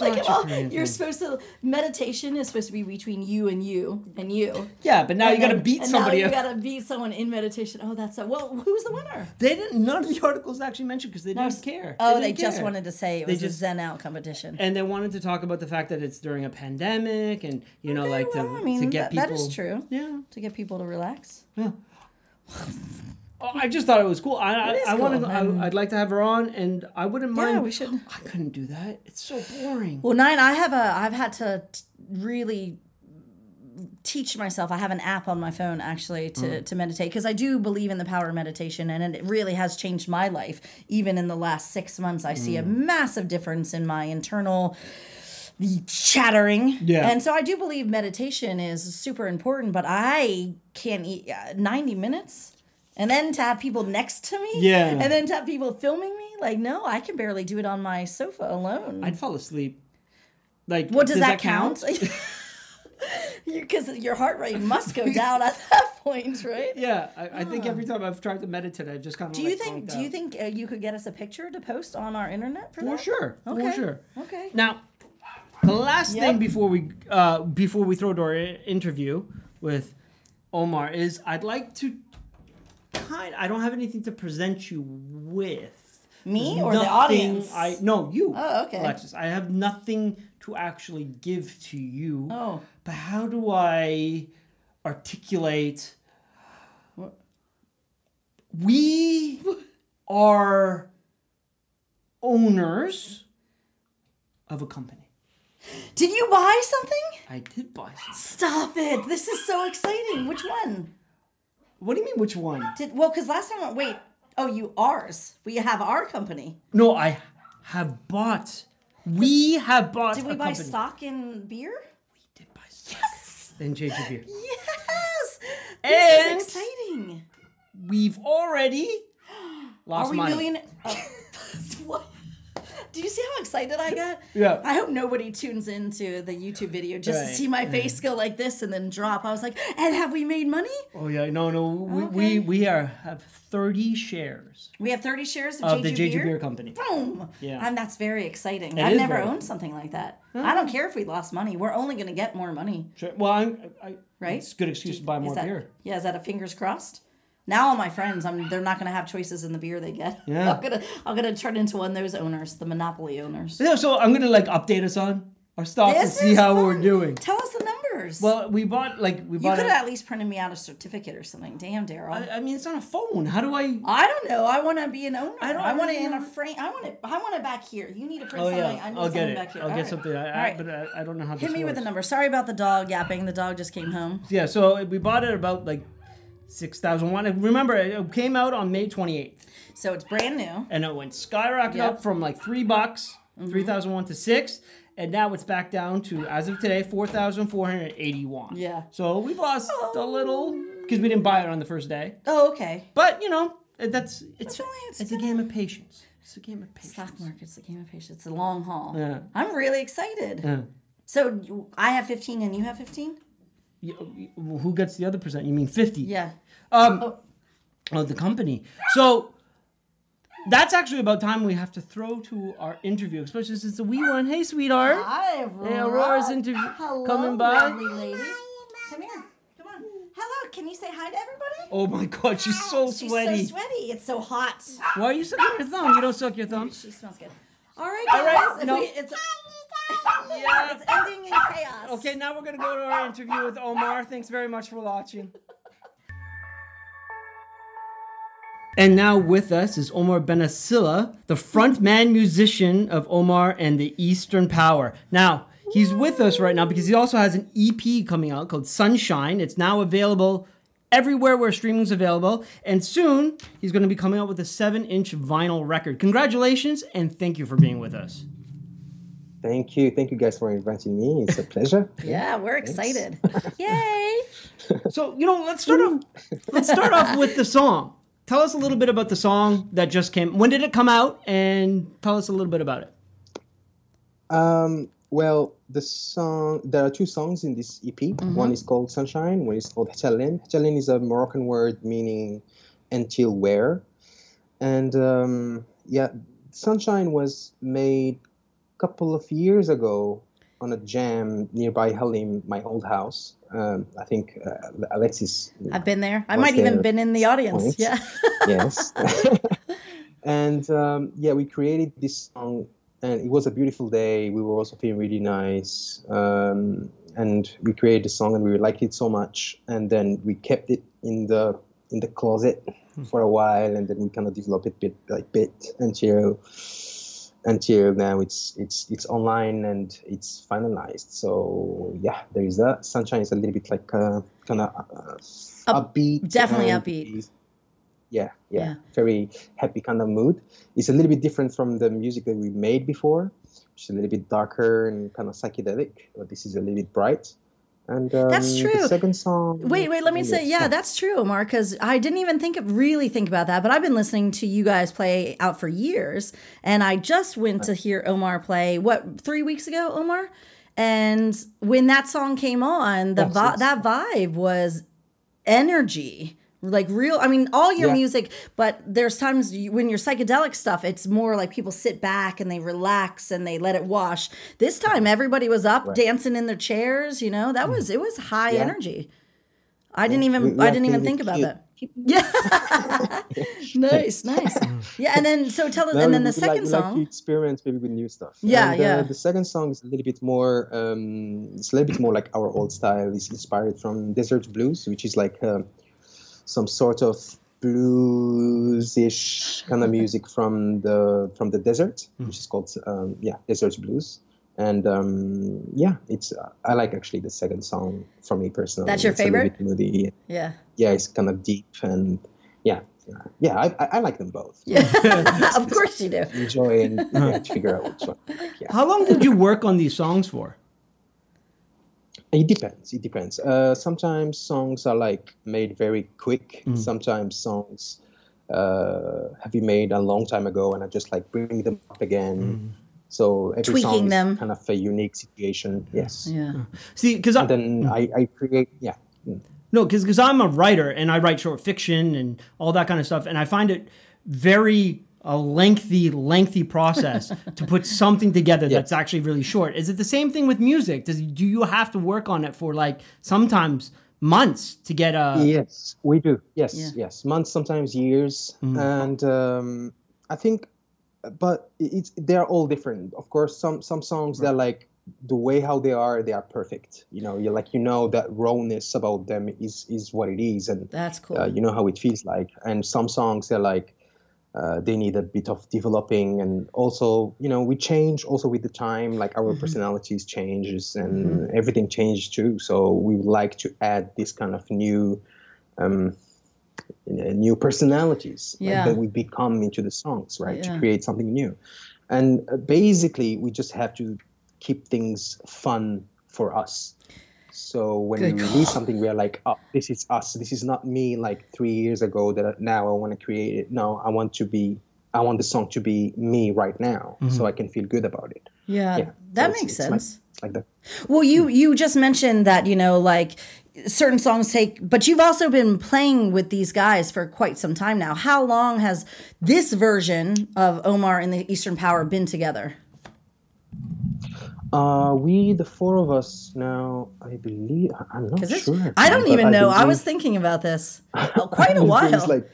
Like, well, oh, you're thing. supposed to meditation is supposed to be between you and you and you. Yeah, but now And you got to beat somebody. Now you got to beat someone in meditation. Oh, that's a, well. Who's the winner? They didn't. None of the articles actually mentioned because they No, didn't care. Oh, they, just care. wanted to say it was just- a Zen out competition. and they wanted to talk about the fact that it's during a pandemic, and you know, Okay, like to I mean, to get that- people. that is true. Yeah. to get people to relax. Oh, I just thought it was cool. I I, I want cool, to. and- I'd like to have her on, and I wouldn't mind. Yeah, we should. I couldn't do that. It's so boring. Well, nine. I have a. I've had to t- really teach myself. I have an app on my phone actually to Mm. to meditate because I do believe in the power of meditation, and it really has changed my life. Even in the last six months, I see a Mm. massive difference in my internal chattering. Yeah. And so I do believe meditation is super important, but I can't eat uh, 90 minutes. And then to have people next to me, Yeah. and then to have people filming me, Like, no, I can barely do it on my sofa alone. I'd fall asleep. Like, what does, that, count? Because your heart rate must go down at that point, right? Yeah, I, I think every time I've tried to meditate, I've just kind of. Do you think? Do you think uh, you could get us a picture to post on our internet for, For that? sure. Okay. For sure. Okay. Now, the last Yep. thing before we uh, before we throw to our interview with Omar is I'd like to kind. I don't have anything to present you with. Me There's or the audience? I no you. Oh, okay. Alexis, I have nothing to actually give to you. Oh. But how do I articulate? We are owners of a company. Did you buy something? I did buy some. Stop it! This is so exciting. Which one? What do you mean, which one? Did well? Because last time, wait. Oh, you ours. We have our company. No, I have bought. We have bought. Did we a buy company. stock in beer? We did buy stock Yes. in Jeju Beer. Yes. And- This is exciting. We've already lost Are we money. million? Oh. Do you see how excited I got? Yeah. I hope nobody tunes into the YouTube video just to see my mm. face go like this and then drop. I was like, and have we made money? Oh yeah, no, no. We Okay. we, we are have thirty shares We have 30 shares of, of Jeju the Jeju Beer. Beer Company. Boom. Yeah. And that's very exciting. It I've never owned something like that. I don't care if we lost money. We're only going to get more money, Sure. Well, I'm, I, right? It's a good excuse to buy more that, beer. Yeah, is that a fingers crossed? Now all my friends, I'm they're not going to have choices in the beer they get. Yeah. I'm gonna I'm gonna turn into one of those owners, the monopoly owners. Yeah, so I'm gonna like update us on our stocks and see how we're doing. Tell us the numbers. Well, we bought like we bought. you could a- have at least printed me out a certificate or something. Damn, Daryl. I, I mean, it's on a phone. How do I? I don't know. I want to be an owner. I I, don't- don't, want it in a frame. I want it. I want it back here. You need to print Oh something. yeah, I need I'll get it. back here. I'll All get right. something. I, All I, but I, I don't know how. Hit this me with the works. number. Sorry about the dog yapping. The dog just came home. Yeah, so we bought it about like six thousand one. Remember, it came out on May twenty eighth, So it's brand new. and it went skyrocketing up from like three bucks, mm-hmm. three thousand one to six, and now it's back down to as of today four thousand four hundred eighty one. Yeah. So we've lost a oh. little because we didn't buy it on the first day, Oh, okay. but you know that's it's only- it's it's a game of patience. It's a game of patience. Stock market's a game of patience. It's a long haul. Yeah. I'm really excited. Yeah. So you- I have 15 and you have 15? You- Who gets the other percent? You mean fifty? Yeah. Um, of the company. So that's actually about time we have to throw to our interview, especially since it's a wee one. Hey, sweetheart. Hi, Aurora. Hey, Aurora's interview Hello, coming by. lovely lady. Come here. Come on. Hello. Can you say hi to everybody? Oh my God, she's so She's sweaty. She's so sweaty. It's so hot. Why are you sucking your thumb? You don't suck your thumb. She smells good. All right, All right, guys. if no. we- it's, Yeah. it's ending in chaos. Okay, now we're gonna go to our interview with Omar. Thanks very much for watching. And now with us is Omar Benasilla, the frontman musician of Omar and the Eastern Power. Now, he's with us right now because he also has an EP coming out called Sunshine. It's now available everywhere where streaming's available. And soon, he's going to be coming out with a 7 inch vinyl record. Congratulations and thank you for being with us. Thank you. Thank you guys for inviting me. It's a pleasure. Yeah, we're excited. Yay. So you know, let's start off. Let's start off with the song. Tell us a little bit about the song that just came. When did it come out? And tell us a little bit about it. Um, well, the song, there are two songs in this EP. One is called Sunshine, one is called Hechalin. Hechalin is a Moroccan word meaning until where. And um, yeah, Sunshine was made a couple of years ago on a jam nearby Hallim, my old house. Um, I think uh, Alexis I've been there. I Was might even been in the audience. points? Yeah. yes. and um, yeah, we created this song, and it was a beautiful day. We were also feeling really nice, um, and we created the song, and we liked it so much. And then we kept it in the in the closet for a while, and then we kind of developed it bit by bit until until now it's it's it's online and it's finalized. So yeah, there is that. Sunshine is a little bit like uh, kind of uh, Up- upbeat. definitely upbeat. Yeah, yeah, Yeah. very happy kind of mood. It's a little bit different from the music that we made before, which is a little bit darker and kind of psychedelic. But this is a little bit bright. And um, That's The true. second song. Wait, wait, let me say, yeah, that's true, Omar, because I didn't even think of really think about that, but I've been listening to you guys play out for years, and I just went to hear Omar play what three weeks ago, Omar, and when that song came on, the Yes, vi- yes. that vibe was energy. Like real, I mean, all your Yeah. music, but there's times you, when your psychedelic stuff, it's more like people sit back and they relax and they let it wash. This time, everybody was up dancing in their chairs. You know, that was it was high Yeah. energy. I didn't even I didn't even think about cute. that. Yeah. nice, nice. Yeah, and then so tell us, No, and then the like- second like song. experiment maybe with new stuff. Yeah, And, uh, yeah. The second song is a little bit more. Um, it's a little bit more like our old style. It's inspired from Desert Blues, which is like um, some sort of blues-ish kind of music from the from the desert, which is called um, yeah Desert Blues. And um, yeah, it's uh, I like actually the second song for me personally. That's your It's a favorite? bit moody. Yeah. Yeah, it's kind of deep and yeah, yeah, yeah. I, I, I like them both. Yeah. of course you do. enjoy and yeah, to figure out which one. Yeah. How long did you work on these songs for? It depends. It depends. Uh, sometimes songs are like made very quick. Mm. Sometimes songs uh, have been made a long time ago, and I just like bring them up again. Mm. So every Tweaking song is them. kind of a unique situation. Yes. Yeah. See, because And then I, I create. Yeah. Mm. No, because I'm a writer and I write short fiction and all that kind of stuff, and I find it very a lengthy, lengthy process to put something together that's actually really short. Is it the same thing with music? Does do you have to work on it for like sometimes months to get a? Yes, we do. Yes, Yeah. yes, months, sometimes years, and um, I think, but it's they're all different. Of course, some some songs they're like the way how they are, they are perfect. You know, you like you know that rawness about them is is what it is, and That's cool. uh, you know how it feels like. And some songs they're like. Uh, they need a bit of developing and also you know we change also with the time like our personalities changes and everything changes too. So we would like to add this kind of new um, uh, new personalities Yeah. that we become into the songs right Yeah. to create something new. And uh, basically we just have to keep things fun for us so when Good we release something we are like oh this is us this is not me like three years ago that now i want to create it no i want to be i want the song to be me right now so mm-hmm. i can feel good about it yeah. yeah That So makes it's sense. it's like that Well, you you just mentioned that you know like certain songs take, but you've also been playing with these guys for quite some time now. How long has this version of Omar and the Eastern Power been together? Uh, we, the four of us now, I believe, I- I'm not Because sure. I don't even know. I believe- was thinking about this Oh, quite a while. like,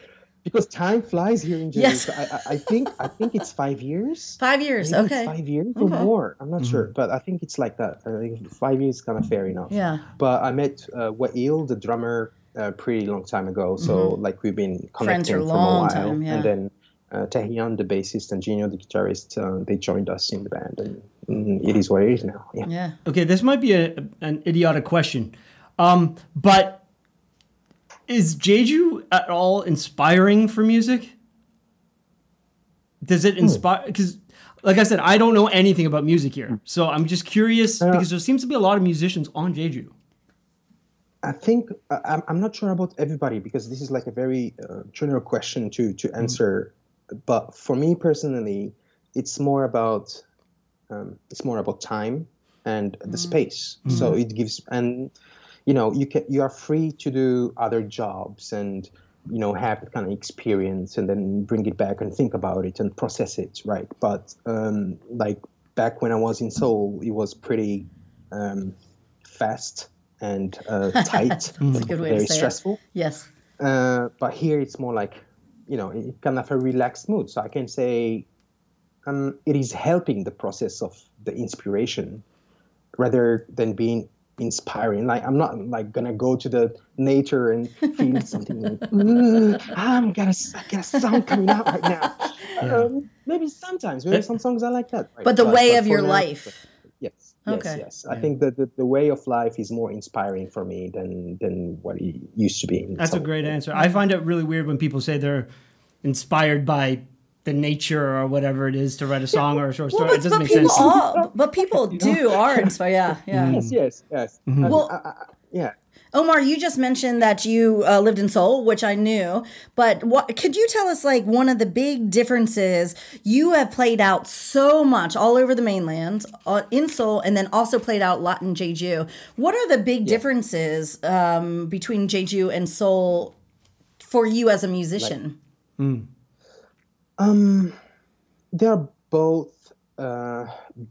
because time flies here in Germany. Yes. so I, I, I think I think it's five years. Five years. Maybe Okay. Five years or more. I'm not sure, but I think it's like that. I think five years is kind of fair enough. Yeah. But I met uh, Wael, the drummer, uh, pretty long time ago. So like we've been Mm-hmm. Friends connecting for a from a long while, time, yeah. and then. Uh, Tahian, the bassist, and Gino, the guitarist, uh, they joined us in the band, and mm, it is what it is now. Yeah. Yeah. Okay, this might be a, an idiotic question, um, but is Jeju at all inspiring for music? Does it inspire? Because, like I said, I don't know anything about music here, so I'm just curious because there seems to be a lot of musicians on Jeju. I think I- I'm, I'm not sure about everybody because this is like a very uh, general question to to answer. But for me personally, it's more about um, it's more about time and the space. So it gives and you know you can you are free to do other jobs and you know have that kind of experience and then bring it back and think about it and process it right. But um, like back when I was in Seoul, it was pretty um, fast and uh, tight. That's a good way to very say it. stressful. Yes. Uh, but here it's more like, you know, it kind of a relaxed mood. So I can say um, it is helping the process of the inspiration rather than being inspiring. Like I'm not like gonna go to the nature and feel something like "Mm, I'm gonna I got a song coming out right now. Um, maybe sometimes, maybe some songs are like that. right? But the way of your now- life. Yes. Okay. Yes, yes. I think that the, the way of life is more inspiring for me than than what it used to be. That's a So- great answer. I find it really weird when people say they're inspired by the nature or whatever it is to write a song or a short story. Well, it but, doesn't but make people sense. all, but people do are inspired. Yeah, yeah. Yes, yes, yes. And Well- I- I- I- yeah. Omar, you just mentioned that you uh, lived in Seoul, which I knew. But what could you tell us? Like one of the big differences you have played out so much all over the mainland uh, in Seoul, and then also played out a lot in Jeju. What are the big differences um, between Jeju and Seoul for you as a musician? Um, they're both uh,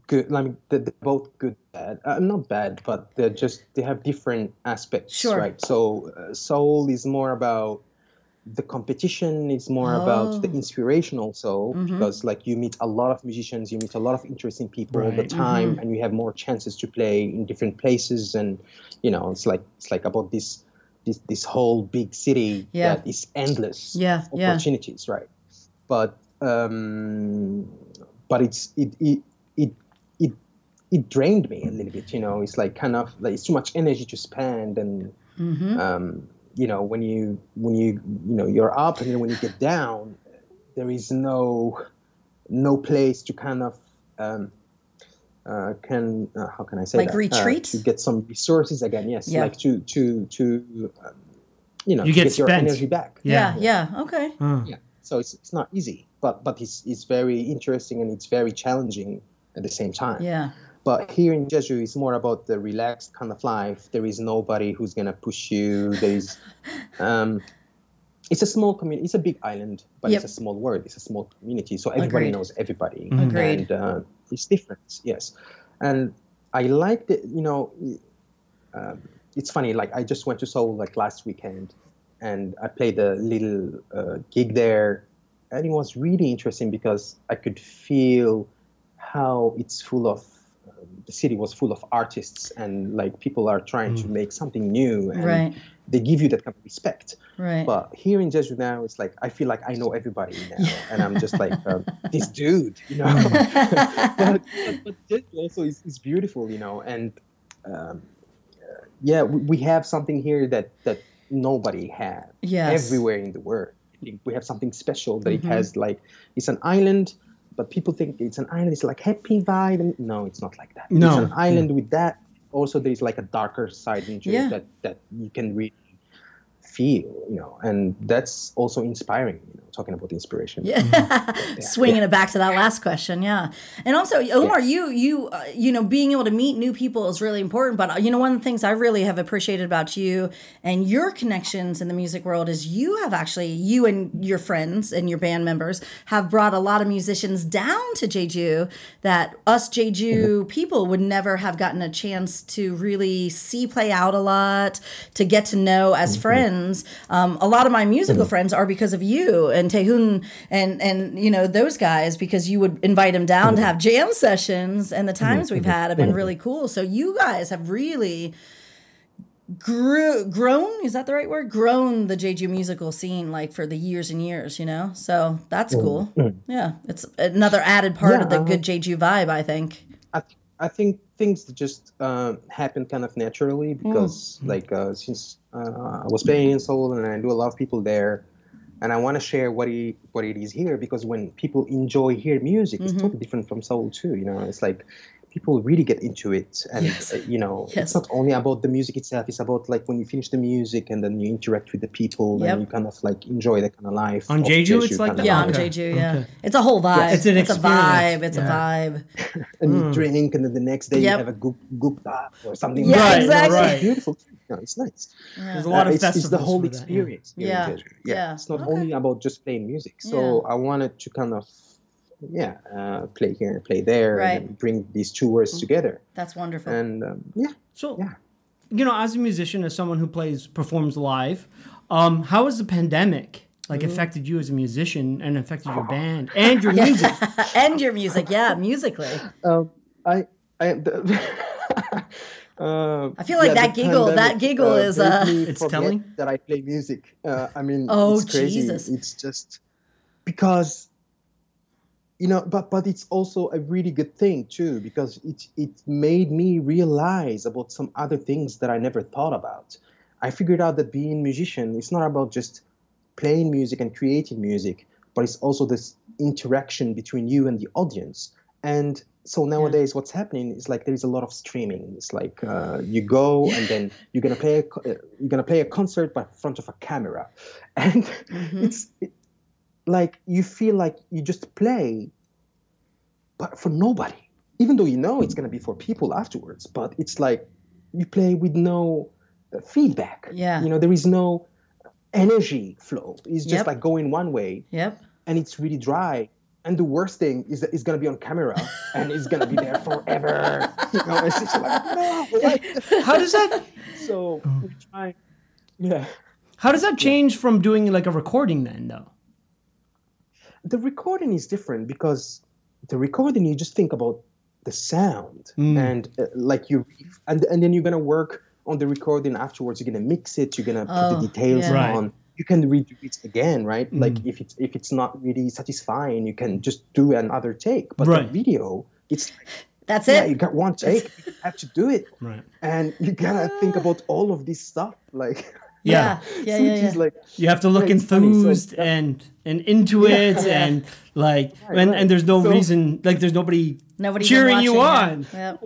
good. I mean, they're, they're both good. Bad. Uh, not bad, but they're just they have different aspects. Sure. Right. So uh, Seoul is more about the competition. It's more about the Oh. inspirational soul Mhm. because like you meet a lot of musicians, you meet a lot of interesting people all the time, Mm-hmm. and you have more chances to play in different places. And you know, it's like it's like about this. This, this whole big city Yeah. that is endless Yeah, of yeah. opportunities right but um, but it's it it it it it drained me a little bit. You know, it's like kind of like it's too much energy to spend, and Mm-hmm. um, you know when you when you you know you're up, and then when you get down, there is no no place to kind of um, uh, can uh, how can I say Like that? Uh, retreat? to get some resources again. Yes, Yeah. like to to to um, you know You to get your energy back. Yeah, yeah. Okay. Huh. Yeah. So it's, it's not easy, but but it's it's very interesting and it's very challenging at the same time. Yeah. But here in Jeju, it's more about the relaxed kind of life. There is nobody who's gonna push you. There is, um, it's a small community. It's a big island, but Yep. it's a small world. It's a small community, so everybody Agreed. knows everybody. Agreed. And uh, it's different, yes. And I like that. You know, um, it's funny. Like I just went to Seoul like last weekend, and I played a little uh, gig there, and it was really interesting because I could feel how it's full of um, the city was full of artists and like people are trying to make something new and Right. they give you that kind of respect. Right. but here in Jeju now it's like I feel like I know everybody now and I'm just like um, this dude you know? But, but, but Jeju also is, is beautiful you know? And um, uh, yeah we, we have something here that that nobody has Yes. everywhere in the world I think we have something special that Mm-hmm. it has like it's an island but people think it's an island it's like happy vibe and no it's not like that No. it's an island with that also there's like a darker side in Jeju Yeah. that that you can really feel you know and that's also inspiring you know talking about the inspiration Yeah. Swinging it back to that last question, yeah. And also, Omar, you you uh, you know, being able to meet new people is really important. But uh, you know, one of the things I really have appreciated about you and your connections in the music world is you have actually you and your friends and your band members have brought a lot of musicians down to Jeju that us Jeju people would never have gotten a chance to really see play out a lot, to get to know as friends. Um, a lot of my musical friends are because of you and Tehun and and you know those guys because you would invite them down to have jam sessions and the times we've had have been really cool. So you guys have really grew grown is that the right word? Grown the jeju musical scene like for the years and years you know? So that's cool. Yeah it's another added part of the Yeah, good jeju vibe i think. I, th- I think things just uh, happen kind of naturally because like uh, since uh, I was playing in Seoul and I do a lot of people there and I want to share what it what it is here because when people enjoy hear music it's mm-hmm. totally different from Seoul too you know it's like people really get into it and Yes. uh, you know Yes. it's not only about the music itself it's about like when you finish the music and then you interact with the people Yep. and you kind of like enjoy that kind of life On Jeju, it's like kind that? yeah on jeju yeah okay. it's a whole vibe It's an it's a vibe it's yeah. a vibe and you hmm. drink, and then the next day Yep. you have a goop gupta ah, or something. Yeah, like that. exactly. It's Right. beautiful. No, it's nice. There's a lot Uh, of it's, festivals. it's the whole for that, yeah. experience. here Yeah, yeah. It's not Okay. only about just playing music. So Yeah. I wanted to kind of, yeah, uh, play here and play there, Right. and bring these two worlds together. that's wonderful And um, yeah, So, Yeah. you know, as a musician, as someone who plays, performs live, um, how has the pandemic like affected you as a musician and affected your band and your music? and your music yeah musically um, I, I. The, Uh, I feel like yeah, that the giggle- that pandemic, giggle is uh, it's telling? that I play music. Uh, I mean, Oh, it's crazy. Jesus. It's just because you know, but but it's also a really good thing too because it it made me realize about some other things that I never thought about. I figured out that being a musician is not about just playing music and creating music, but it's also this interaction between you and the audience. And so nowadays, what's happening is like there is a lot of streaming. It's like uh, you go and then you're gonna play a, uh, you're gonna play a concert by front of a camera, and it's it, like you feel like you just play, but for nobody. Even though you know it's gonna be for people afterwards, but it's like you play with no uh, feedback. Yeah. You know there is no energy flow. It's just Yep. like going one way Yep. and it's really dry. And the worst thing is that it's gonna be on camera and it's gonna be there forever. You know, it's just like no. Like, How does that so we try. Yeah, how does that change from doing like a recording then though? the recording is different because the recording you just think about the sound Mm. and uh, like you and and then you're gonna work on the recording afterwards. You're gonna mix it. You're gonna put Oh, the details yeah. Right. On. You can redo it again, right? Mm-hmm. Like if it's if it's not really satisfying, you can just do another take. But Right. the video, it's That's yeah, it. you got one take, you have to do it, Right. and you gotta think about all of this stuff, like Yeah. Yeah. Yeah. Yeah. yeah. like You have to look Yeah, it's funny, so enthused and and into it and like and, right. and there's no So- reason like there's nobody Nobody cheering you on. Yep.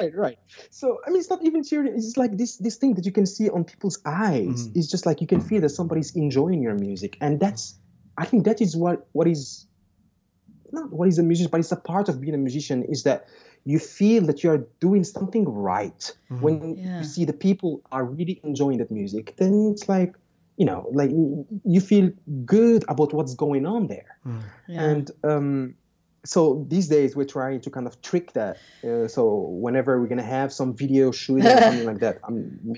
Right, right. So I mean, it's not even cheering. It's just like this this thing that you can see on people's eyes. Mm-hmm. It's just like you can feel that somebody's enjoying your music, and that's I think that is what what is not what is a musician, but it's a part of being a musician is that you feel that you are doing something right mm-hmm. when Yeah. you see the people are really enjoying that music. Then it's like you know, like you feel good about what's going on there. Mm. Yeah. And um, so these days we're trying to kind of trick that. Uh, so whenever we're gonna have some video shooting or something like that, I'm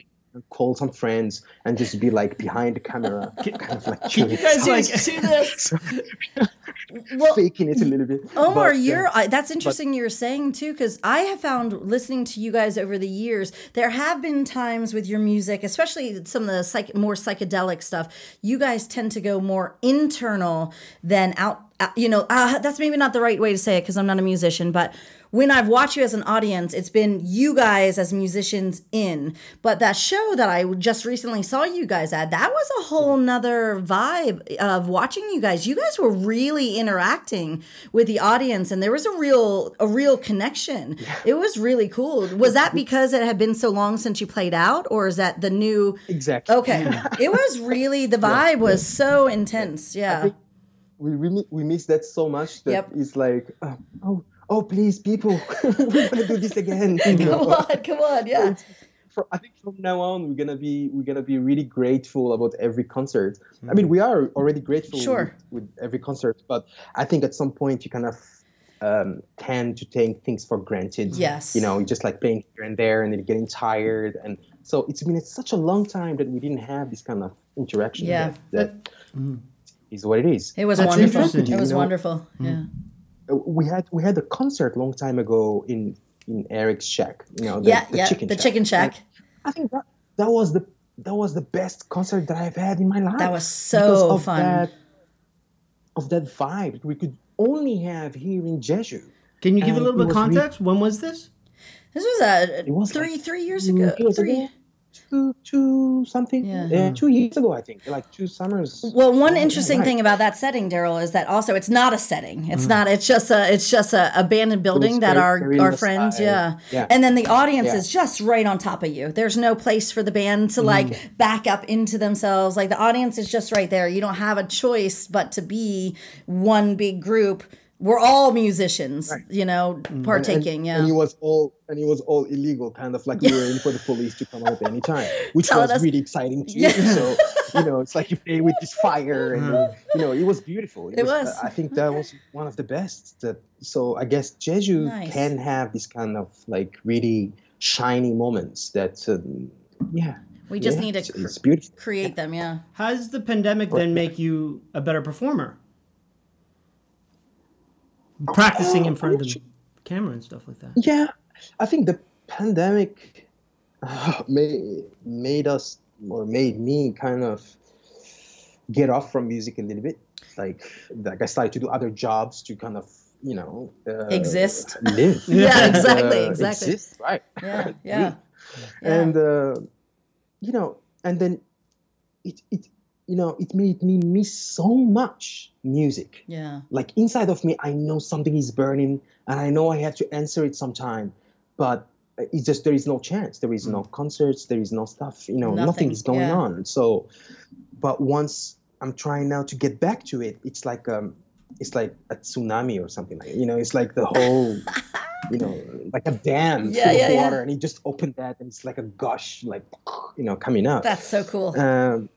call some friends and just be like behind the camera, kind of like Can you guys like do this. well, faking it a little bit. Omar, But, uh, you're I, that's interesting. you're saying too, because I have found listening to you guys over the years, there have been times with your music, especially some of the psych, more psychedelic stuff. You guys tend to go more internal than out. out- You know, uh, that's maybe not the right way to say it because I'm not a musician, but when I've watched you as an audience, it's been you guys as musicians in. But that show that I just recently saw you guys at, that was a whole nother vibe of watching you guys. You guys were really interacting with the audience and there was a real a real connection. It was really cool. Was that because it had been so long since you played out or is that the new exactly. Okay. it was really the vibe was so intense. Yeah. we we, we miss that so much that Yep. it's like uh, oh oh please people we want to do this again. you know? Come on, come on. Yeah. for, I think from now on we're gonna be we're gonna be really grateful about every concert. I mean, we are already grateful Sure. with, with every concert, but I think at some point you kind of um, tend to take things for granted. Yes. You know, just like playing here and there, and then getting tired, and so it's been it's such a long time that we didn't have this kind of interaction. Yeah. that, that is what it is. It was That's wonderful. It was You know, wonderful. Yeah. Uh, we had we had a concert long time ago in in Eric's shack. You know, the, yeah, the yeah. chicken the shack. chicken shack. I think that that was the that was the best concert that I've had in my life. That was so of fun. That, of that vibe we could only have here in Jeju. Can you give a little bit of was really- context? When was this? This was a was three like three years ago. It Three. about two two something. Yeah. Yeah. two years ago I think, like two summers. Well, one interesting thing about that setting, Daryl, is that also it's not a setting. It's mm. not. It's just a. It's just a abandoned building that our our on friends, side. yeah. Yeah. And then the audience Yeah. is just right on top of you. There's no place for the band to mm. like back up into themselves. Like the audience is just right there. You don't have a choice but to be one big group. We're all musicians, you know, partaking. yeah. And it was all and it was all illegal, kind of like we were in for the police to come out at any time, which Telling was us- really exciting too. Yeah. So you know, it's like you play with this fire, and uh, you know, it was beautiful. It was. I think that was one of the best. That so I guess Jeju Nice. can have this kind of like really shiny moments. That um, yeah, we just yeah, need to cr- it's beautiful. create them. Yeah. Has the pandemic then make you a better performer? Practicing in front of the camera and stuff like that. Yeah, I think the pandemic uh, made made us or made me kind of get off from music a little bit. Like, like I started to do other jobs to kind of you know uh, Exist. live. Yeah, exactly, uh, exactly. Exist, right? Yeah. Yeah. Yeah. And uh, you know, and then it it you know, it made me miss so much music. Yeah. Like inside of me, I know something is burning, and I know I have to answer it sometime, but it's just there is no chance. There is no concerts. There is no stuff. You know, nothing, Nothing, is going yeah. on. So, but once I'm trying now to get back to it, it's like um, it's like a tsunami or something like. You know, it's like the whole. You know, like a dam Yeah, full yeah, of yeah. water, and he just opened that, and it's like a gush, like you know, coming out. That's so cool. Um,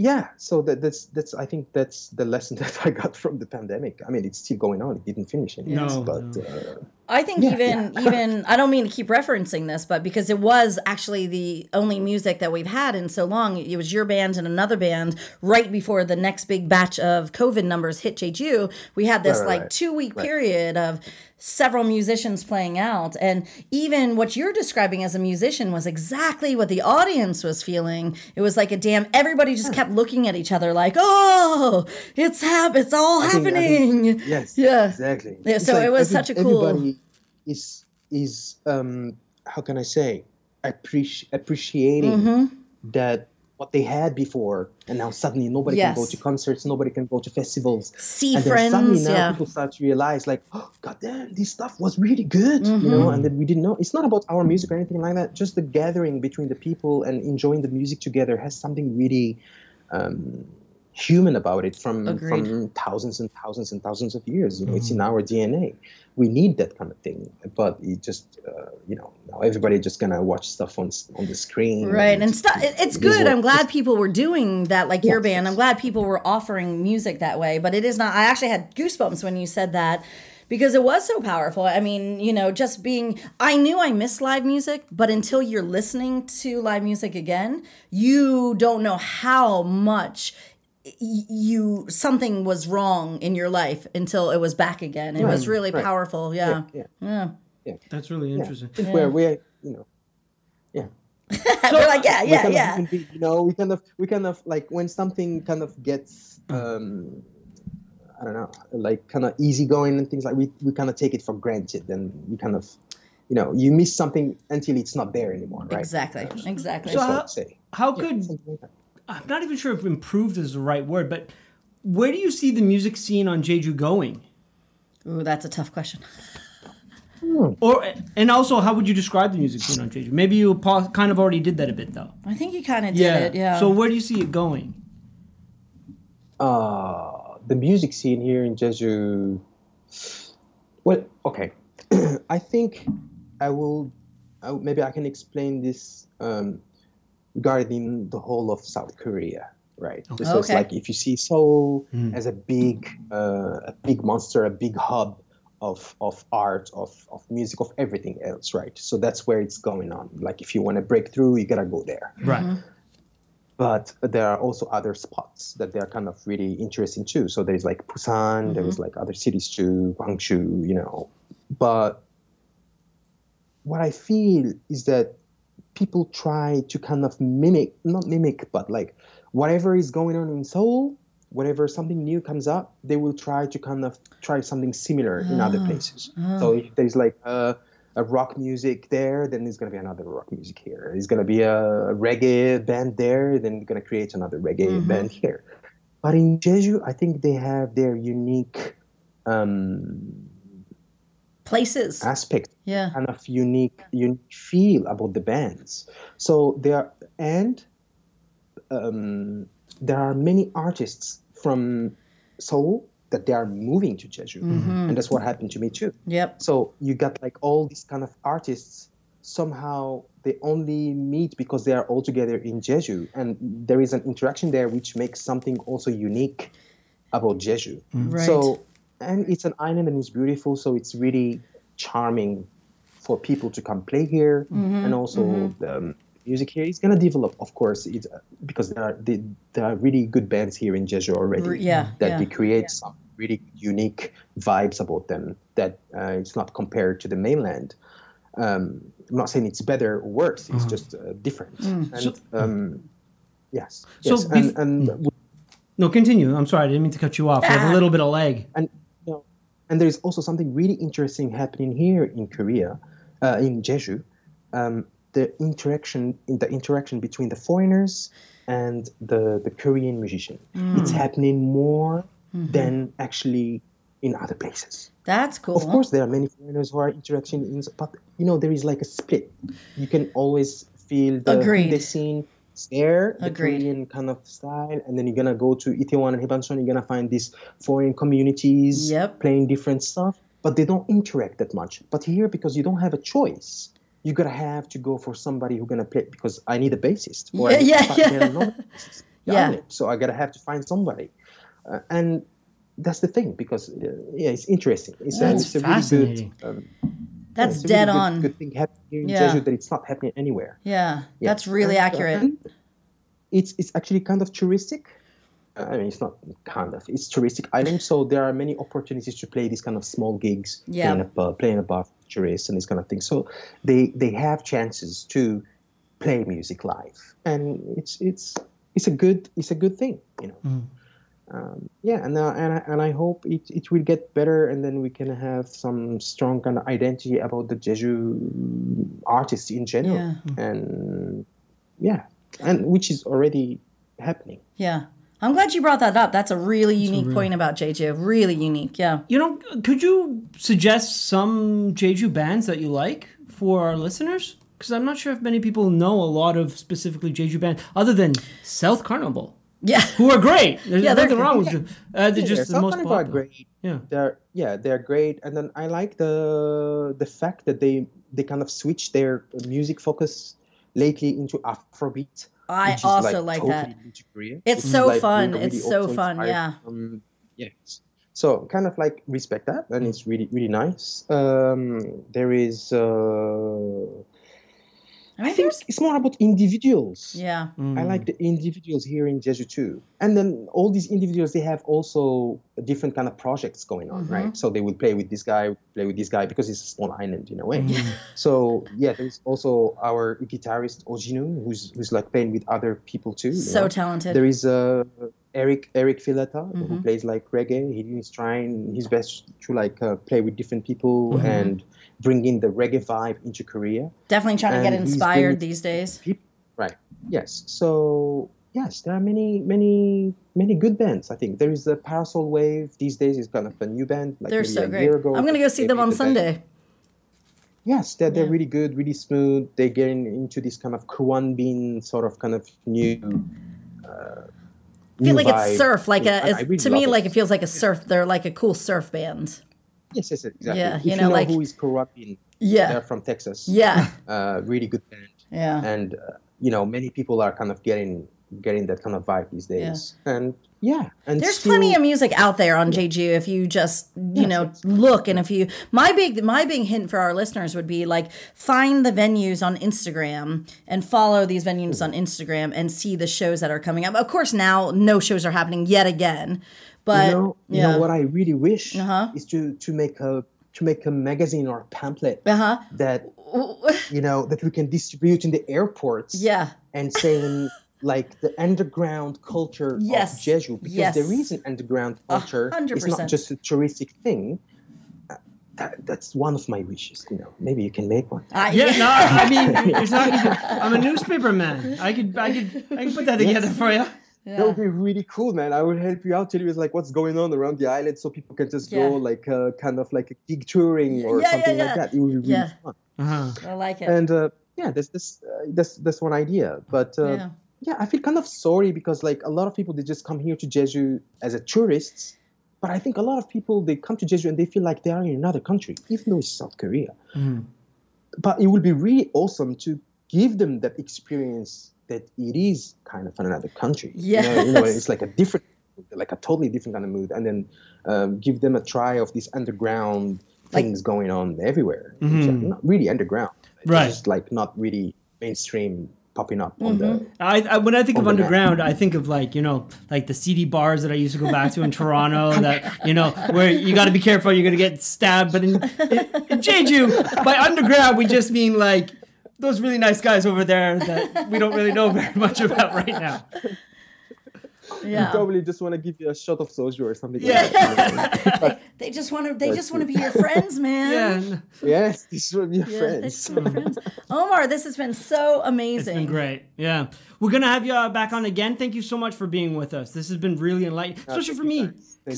yeah, so that, that's that's I think that's the lesson that I got from the pandemic. I mean, it's still going on; it didn't finish yet. No, but no. Uh, I think Yeah, even even I don't mean to keep referencing this, but because it was actually the only music that we've had in so long, it was your band and another band right before the next big batch of COVID numbers hit Jeju. We had this Right, right, like right. two week period of several musicians playing out, and even what you're describing as a musician was exactly what the audience was feeling. It was like a damn everybody just kept looking at each other like, oh, it's hap- it's all I think- think- happening. yes, Yeah. exactly. Yeah, It's so it was such a cool- Everybody is is um how can I say appreci- appreciating Mm-hmm. that what they had before, and now suddenly nobody can go to concerts, nobody can go to festivals. See and then suddenly friends, now yeah. people start to realize like oh god damn this stuff was really good you Mm-hmm. know and then we didn't know it's not about our music or anything like that just the gathering between the people and enjoying the music together has something really um, human about it from Agreed. from thousands and thousands and thousands of years you know it's in our dna we need that kind of thing but it just uh, you know now everybody just gonna watch stuff on on the screen Right, and stuff. It's good. I'm glad people were doing that, like your band. I'm glad people were offering music that way. But it is not. I actually had goosebumps when you said that because it was so powerful. I mean, you know, just being. I knew I missed live music, but until you're listening to live music again, you don't know how much y- you something was wrong in your life until it was back again. It was really right. powerful. Yeah. yeah That's really interesting. It's where we're you know yeah We're like, yeah, we yeah, of yeah. be- you know, we kind of, we kind of like when something kind of gets, um, I don't know, like kind of easygoing and things like we, we kind of take it for granted, and we kind of, you know, you miss something until it's not there anymore, right? Exactly. Exactly. So That's what how- say. How could something like that. I'm not even sure if improved is the right word, but where do you see the music scene on Jeju going? Ooh, that's a tough question. Or and also, how would you describe the music scene on Jeju? Maybe you pa- kind of already did that a bit though. I think you kind of did it. Yeah. So where do you see it going? uh, the music scene here in Jeju. Well, okay, I think I will. I, will- maybe I can explain this um, regarding the whole of South Korea, right? So it's like if you see Seoul hmm. as a big, uh, a big monster, a big hub of of art, of of music, of everything else, right? So that's where it's going on. Like if you want to break through, you gotta go there Right. Mm-hmm. but there are also other spots that they're kind of really interesting too. So there's like Busan, there's mm-hmm. like other cities too, Gwangju, you know. But what I feel is that people try to kind of mimic, not mimic, but like whatever is going on in Seoul, whenever something new comes up, they will try to kind of try something similar in other ah, places. Ah. So if there's like a, a rock music there, then there's gonna be another rock music here. There's gonna be a reggae band there, then they're gonna create another reggae mm-hmm. band here. But in Jeju, I think they have their unique um, Places. aspect Yeah. kind of unique unique feel about the bands. So there and um, there are many artists from Seoul that they are moving to Jeju, and that's what happened to me too. Yep. So you got like all these kind of artists. Somehow they only meet because they are all together in Jeju, and there is an interaction there which makes something also unique about Jeju. Right. So, and it's an island and it's beautiful, so it's really charming for people to come play here, Mm-hmm, and also the um, music here is gonna develop, of course, it's, uh, because there are the, there are really good bands here in Jeju already. R- yeah, that yeah. they create some really unique vibes about them that uh, it's not compared to the mainland. Um, I'm not saying it's better or worse; it's just uh, different. And So- um, yes, So yes, bef- and and No, continue. I'm sorry, I didn't mean to cut you off. I have a little bit of lag. and you know, and there's also something really interesting happening here in Korea, uh, in Jeju. Um, the interaction in the interaction between the foreigners and the the Korean musician. It's happening more than actually in other places. That's cool. Of course, there are many foreigners who are interacting in, but you know there is like a split. You can always feel the Agreed. the scene there, the Agreed. Korean kind of style, and then you're gonna go to Itaewon and Haebangchon. You're gonna find these foreign communities Yep. playing different stuff, but they don't interact that much. But here, because you don't have a choice, you gotta have to go for somebody who's gonna play because I need a bassist. or I Yeah, yeah, yeah. there are no Yeah. So I gotta have to find somebody, uh, and that's the thing because uh, yeah, it's interesting. It's, a- That's it's a really good. Um, That's a dead really good- on. Good thing happening in Yeah. Jeju that it's not happening anywhere. Yeah, Yeah. that's really And, uh, accurate. and it's it's actually kind of touristic. I mean, it's not kind of. It's touristic island, so there are many opportunities to play these kind of small gigs, Yeah. playing a pub, playing a bar for tourists, and this kind of thing. So they they have chances to play music live, and it's it's it's a good it's a good thing, you know. Um, yeah, and uh, and I, and I hope it, it will get better, and then we can have some strong kind of identity about the Jeju artists in general, Yeah. and yeah, and which is already happening. Yeah. I'm glad you brought that up. That's a really unique point about Jeju. Really unique. Yeah. You know, could you suggest some Jeju bands that you like for our listeners? Because I'm not sure if many people know a lot of specifically Jeju bands other than South Carnival, Yeah. who are great. There's Yeah, they're- nothing wrong with them. Uh, they're Yeah, just the South most Carnival are great. Yeah. They're yeah, they're great, and then I like the the fact that they they kind of switch their music focus lately into Afrobeat. I also like totally that. new. It's so like, fun. really It's so fun, yeah. yes. So kind of like respect that, and it's really really nice. Um, there is. Uh, I I think it's more about individuals. Yeah. I like the individuals here in Jeju too. And then all these individuals, they have also different kind of projects going on, Mm-hmm. right? So they will play with this guy, play with this guy because it's a small island in a way. So yeah, there's also our guitarist Ojinu, who's who's like playing with other people too. So know? talented. There is uh, Eric Eric Fileta Mm-hmm. who plays like reggae. He's trying his best to like uh, play with different people Mm-hmm. and bring in the reggae vibe into Korea. Definitely trying to get inspired these days. Peop- right yes so yes there are many many many good bands i think there is the parasol wave these days is kind of a new band like They're so great. ago I'm going to go see them on the band- Sunday. yes they're, they're Yeah. really good really smooth they're getting into this kind of Khruangbin sort of kind of new uh, I feel like it's surf, like a. I- It's, really to me, love like it feels like a surf. They're like a cool surf band. Yes yes exactly Yeah, if you you know, know, like- who is corrupting. Yeah. they're from texas Yeah. uh, really good band Yeah. and uh, you know many people are kind of getting getting that kind of vibe these days and yeah and There's still- plenty of music out there on Jeju if you just you know look and if you my big my big hint for our listeners would be like find the venues on Instagram and follow these venues on Instagram and see the shows that are coming up. Of course now no shows are happening yet again. But you know, you know what I really wish Uh-huh. is to to make a to make a magazine or a pamphlet uh-huh. that you know that we can distribute in the airports Yeah. and saying like the underground culture Yes. of Jeju because Yes. there is an underground culture. hundred It's not just a touristic thing. Uh, That, that's one of my wishes. You know, maybe you can make one. I, Yeah, no, I mean, it's not even, I'm a newspaper man. I could, I could, I could put that together for you. That would be really cool, man. I would help you out, tell you like what's going on around the island, so people can just Yeah. go like uh, kind of like a gig touring or Yeah, yeah, something yeah. like that. It would be really Yeah. fun. Uh-huh. I like it. And uh, yeah, that's this uh, that's that's one idea. But uh, Yeah. yeah. I feel kind of sorry because like a lot of people they just come here to Jeju as a tourists, but I think a lot of people they come to Jeju and they feel like they are in another country, even though it's South Korea. But it would be really awesome to give them that experience that it is kind of another country. You know, you know, it's like a different, like a totally different kind of mood, and then um, give them a try of these underground Like- things going on everywhere. which are Not really underground, It's Right. Just like not really mainstream popping up on the. I, I when I think of map. underground, I think of like you know like the seedy bars that I used to go back to in Toronto. That you know where you got to be careful, you're gonna get stabbed. But in, in, in Jeju, by underground, we just mean like those really nice guys over there that we don't really know very much about right now. Yeah. You probably just want to give you a shot of soju or something. Yeah. Like that. But They just want to. They That's just want to be your friends, man. Yeah, n- yes, this will be your Yeah, they friends. just wanna be friends. Omar, this has been so amazing. it's been great. Yeah, we're gonna have you uh, back on again. Thank you so much for being with us. This has been really enlightening, especially thank for you, me.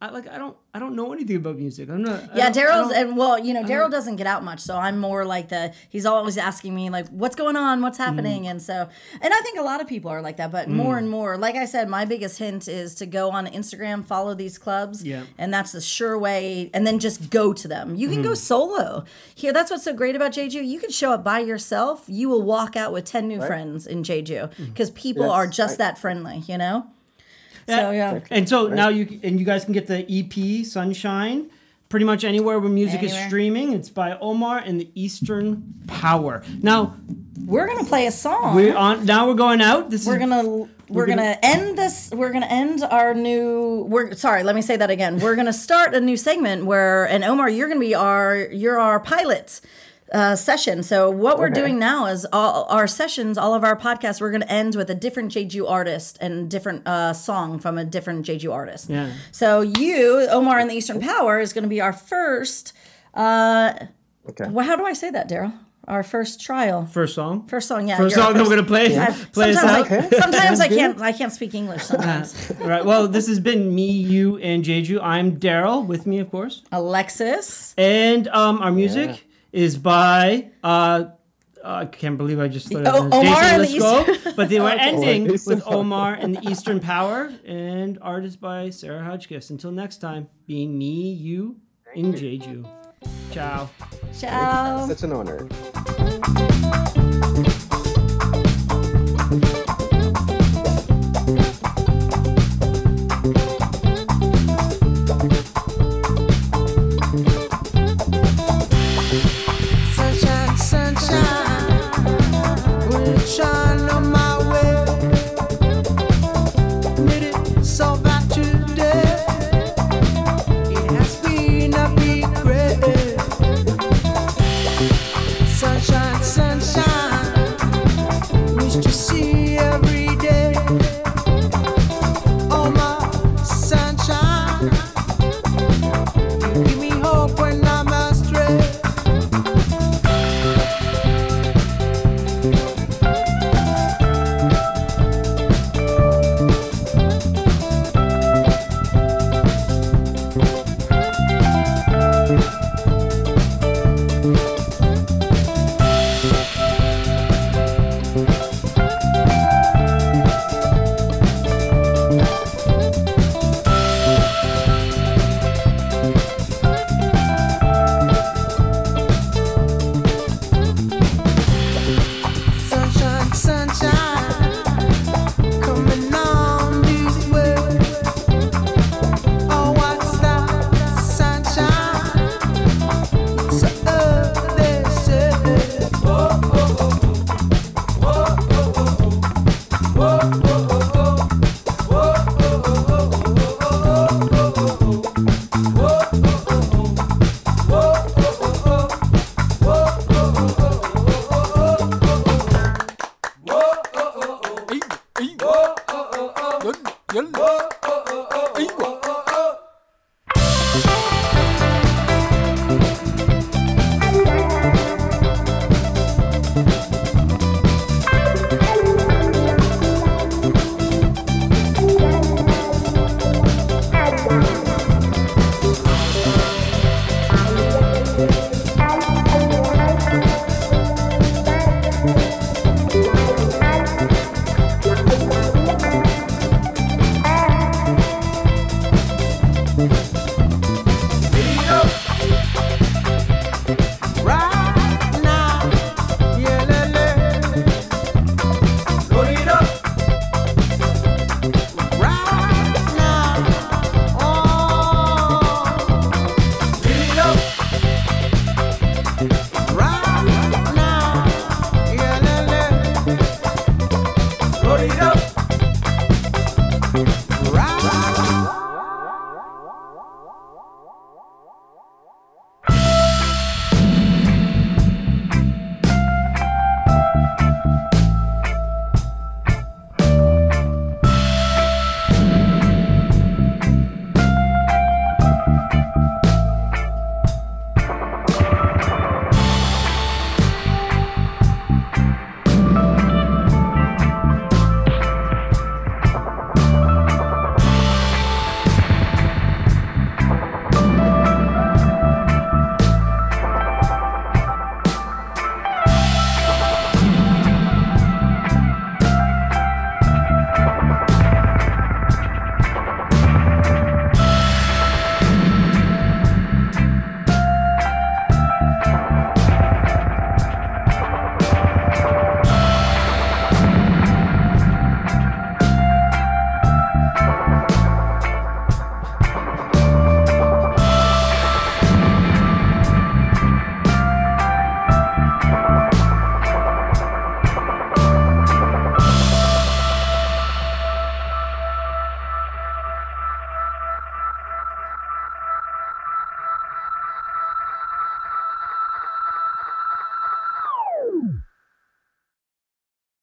Guys. Thank you, guys. I like I don't I don't know anything about music. I'm not. Yeah, Daryl's and well, you know, Daryl doesn't get out much, so I'm more like the he's always asking me like, "What's going on? What's happening?" Mm. And so, and I think a lot of people are like that, but more and more, like I said, my biggest hint is to go on Instagram, follow these clubs, Yeah. and that's the sure way, and then just go to them. You can go Mm-hmm. solo. Here, that's what's so great about Jeju. You can show up by yourself. You will walk out with ten new friends in Jeju Mm-hmm. because people Yes, are just right. that friendly. You know. So yeah. And so now you and you guys can get the EP Sunshine pretty much anywhere where music is streaming. It's by Omar and the Eastern Power. Now We're gonna play a song. we're on. Now we're going out. This we're is gonna we're, gonna- gonna, end this we're gonna end our new we're sorry let me say that again we're gonna start a new segment where and omar you're gonna be our you're our pilot uh, session so what we're Okay. doing now is all our sessions all of our podcasts we're gonna end with a different jeju artist and different uh, song from a different jeju artist Yeah. so you omar and the eastern power is gonna be our first uh Okay. well, how do i say that daryl our first trial first song. first song yeah First you're our song that we're gonna play. I've- Play us sometimes, out. I, sometimes I can't. I can't speak English. Sometimes. right. Well, this has been me, you, and Jeju. I'm Daryl. With me, of course. Alexis. And um, our music is by. Uh, I can't believe I just thought Oh, of Omar Jason and the Lescaut. But they were ending Omar. with Omar and the Eastern Power, and art is by Sarah Hodgkiss. Until next time, being me, you, and Jeju. Ciao. Ciao. Such an honor.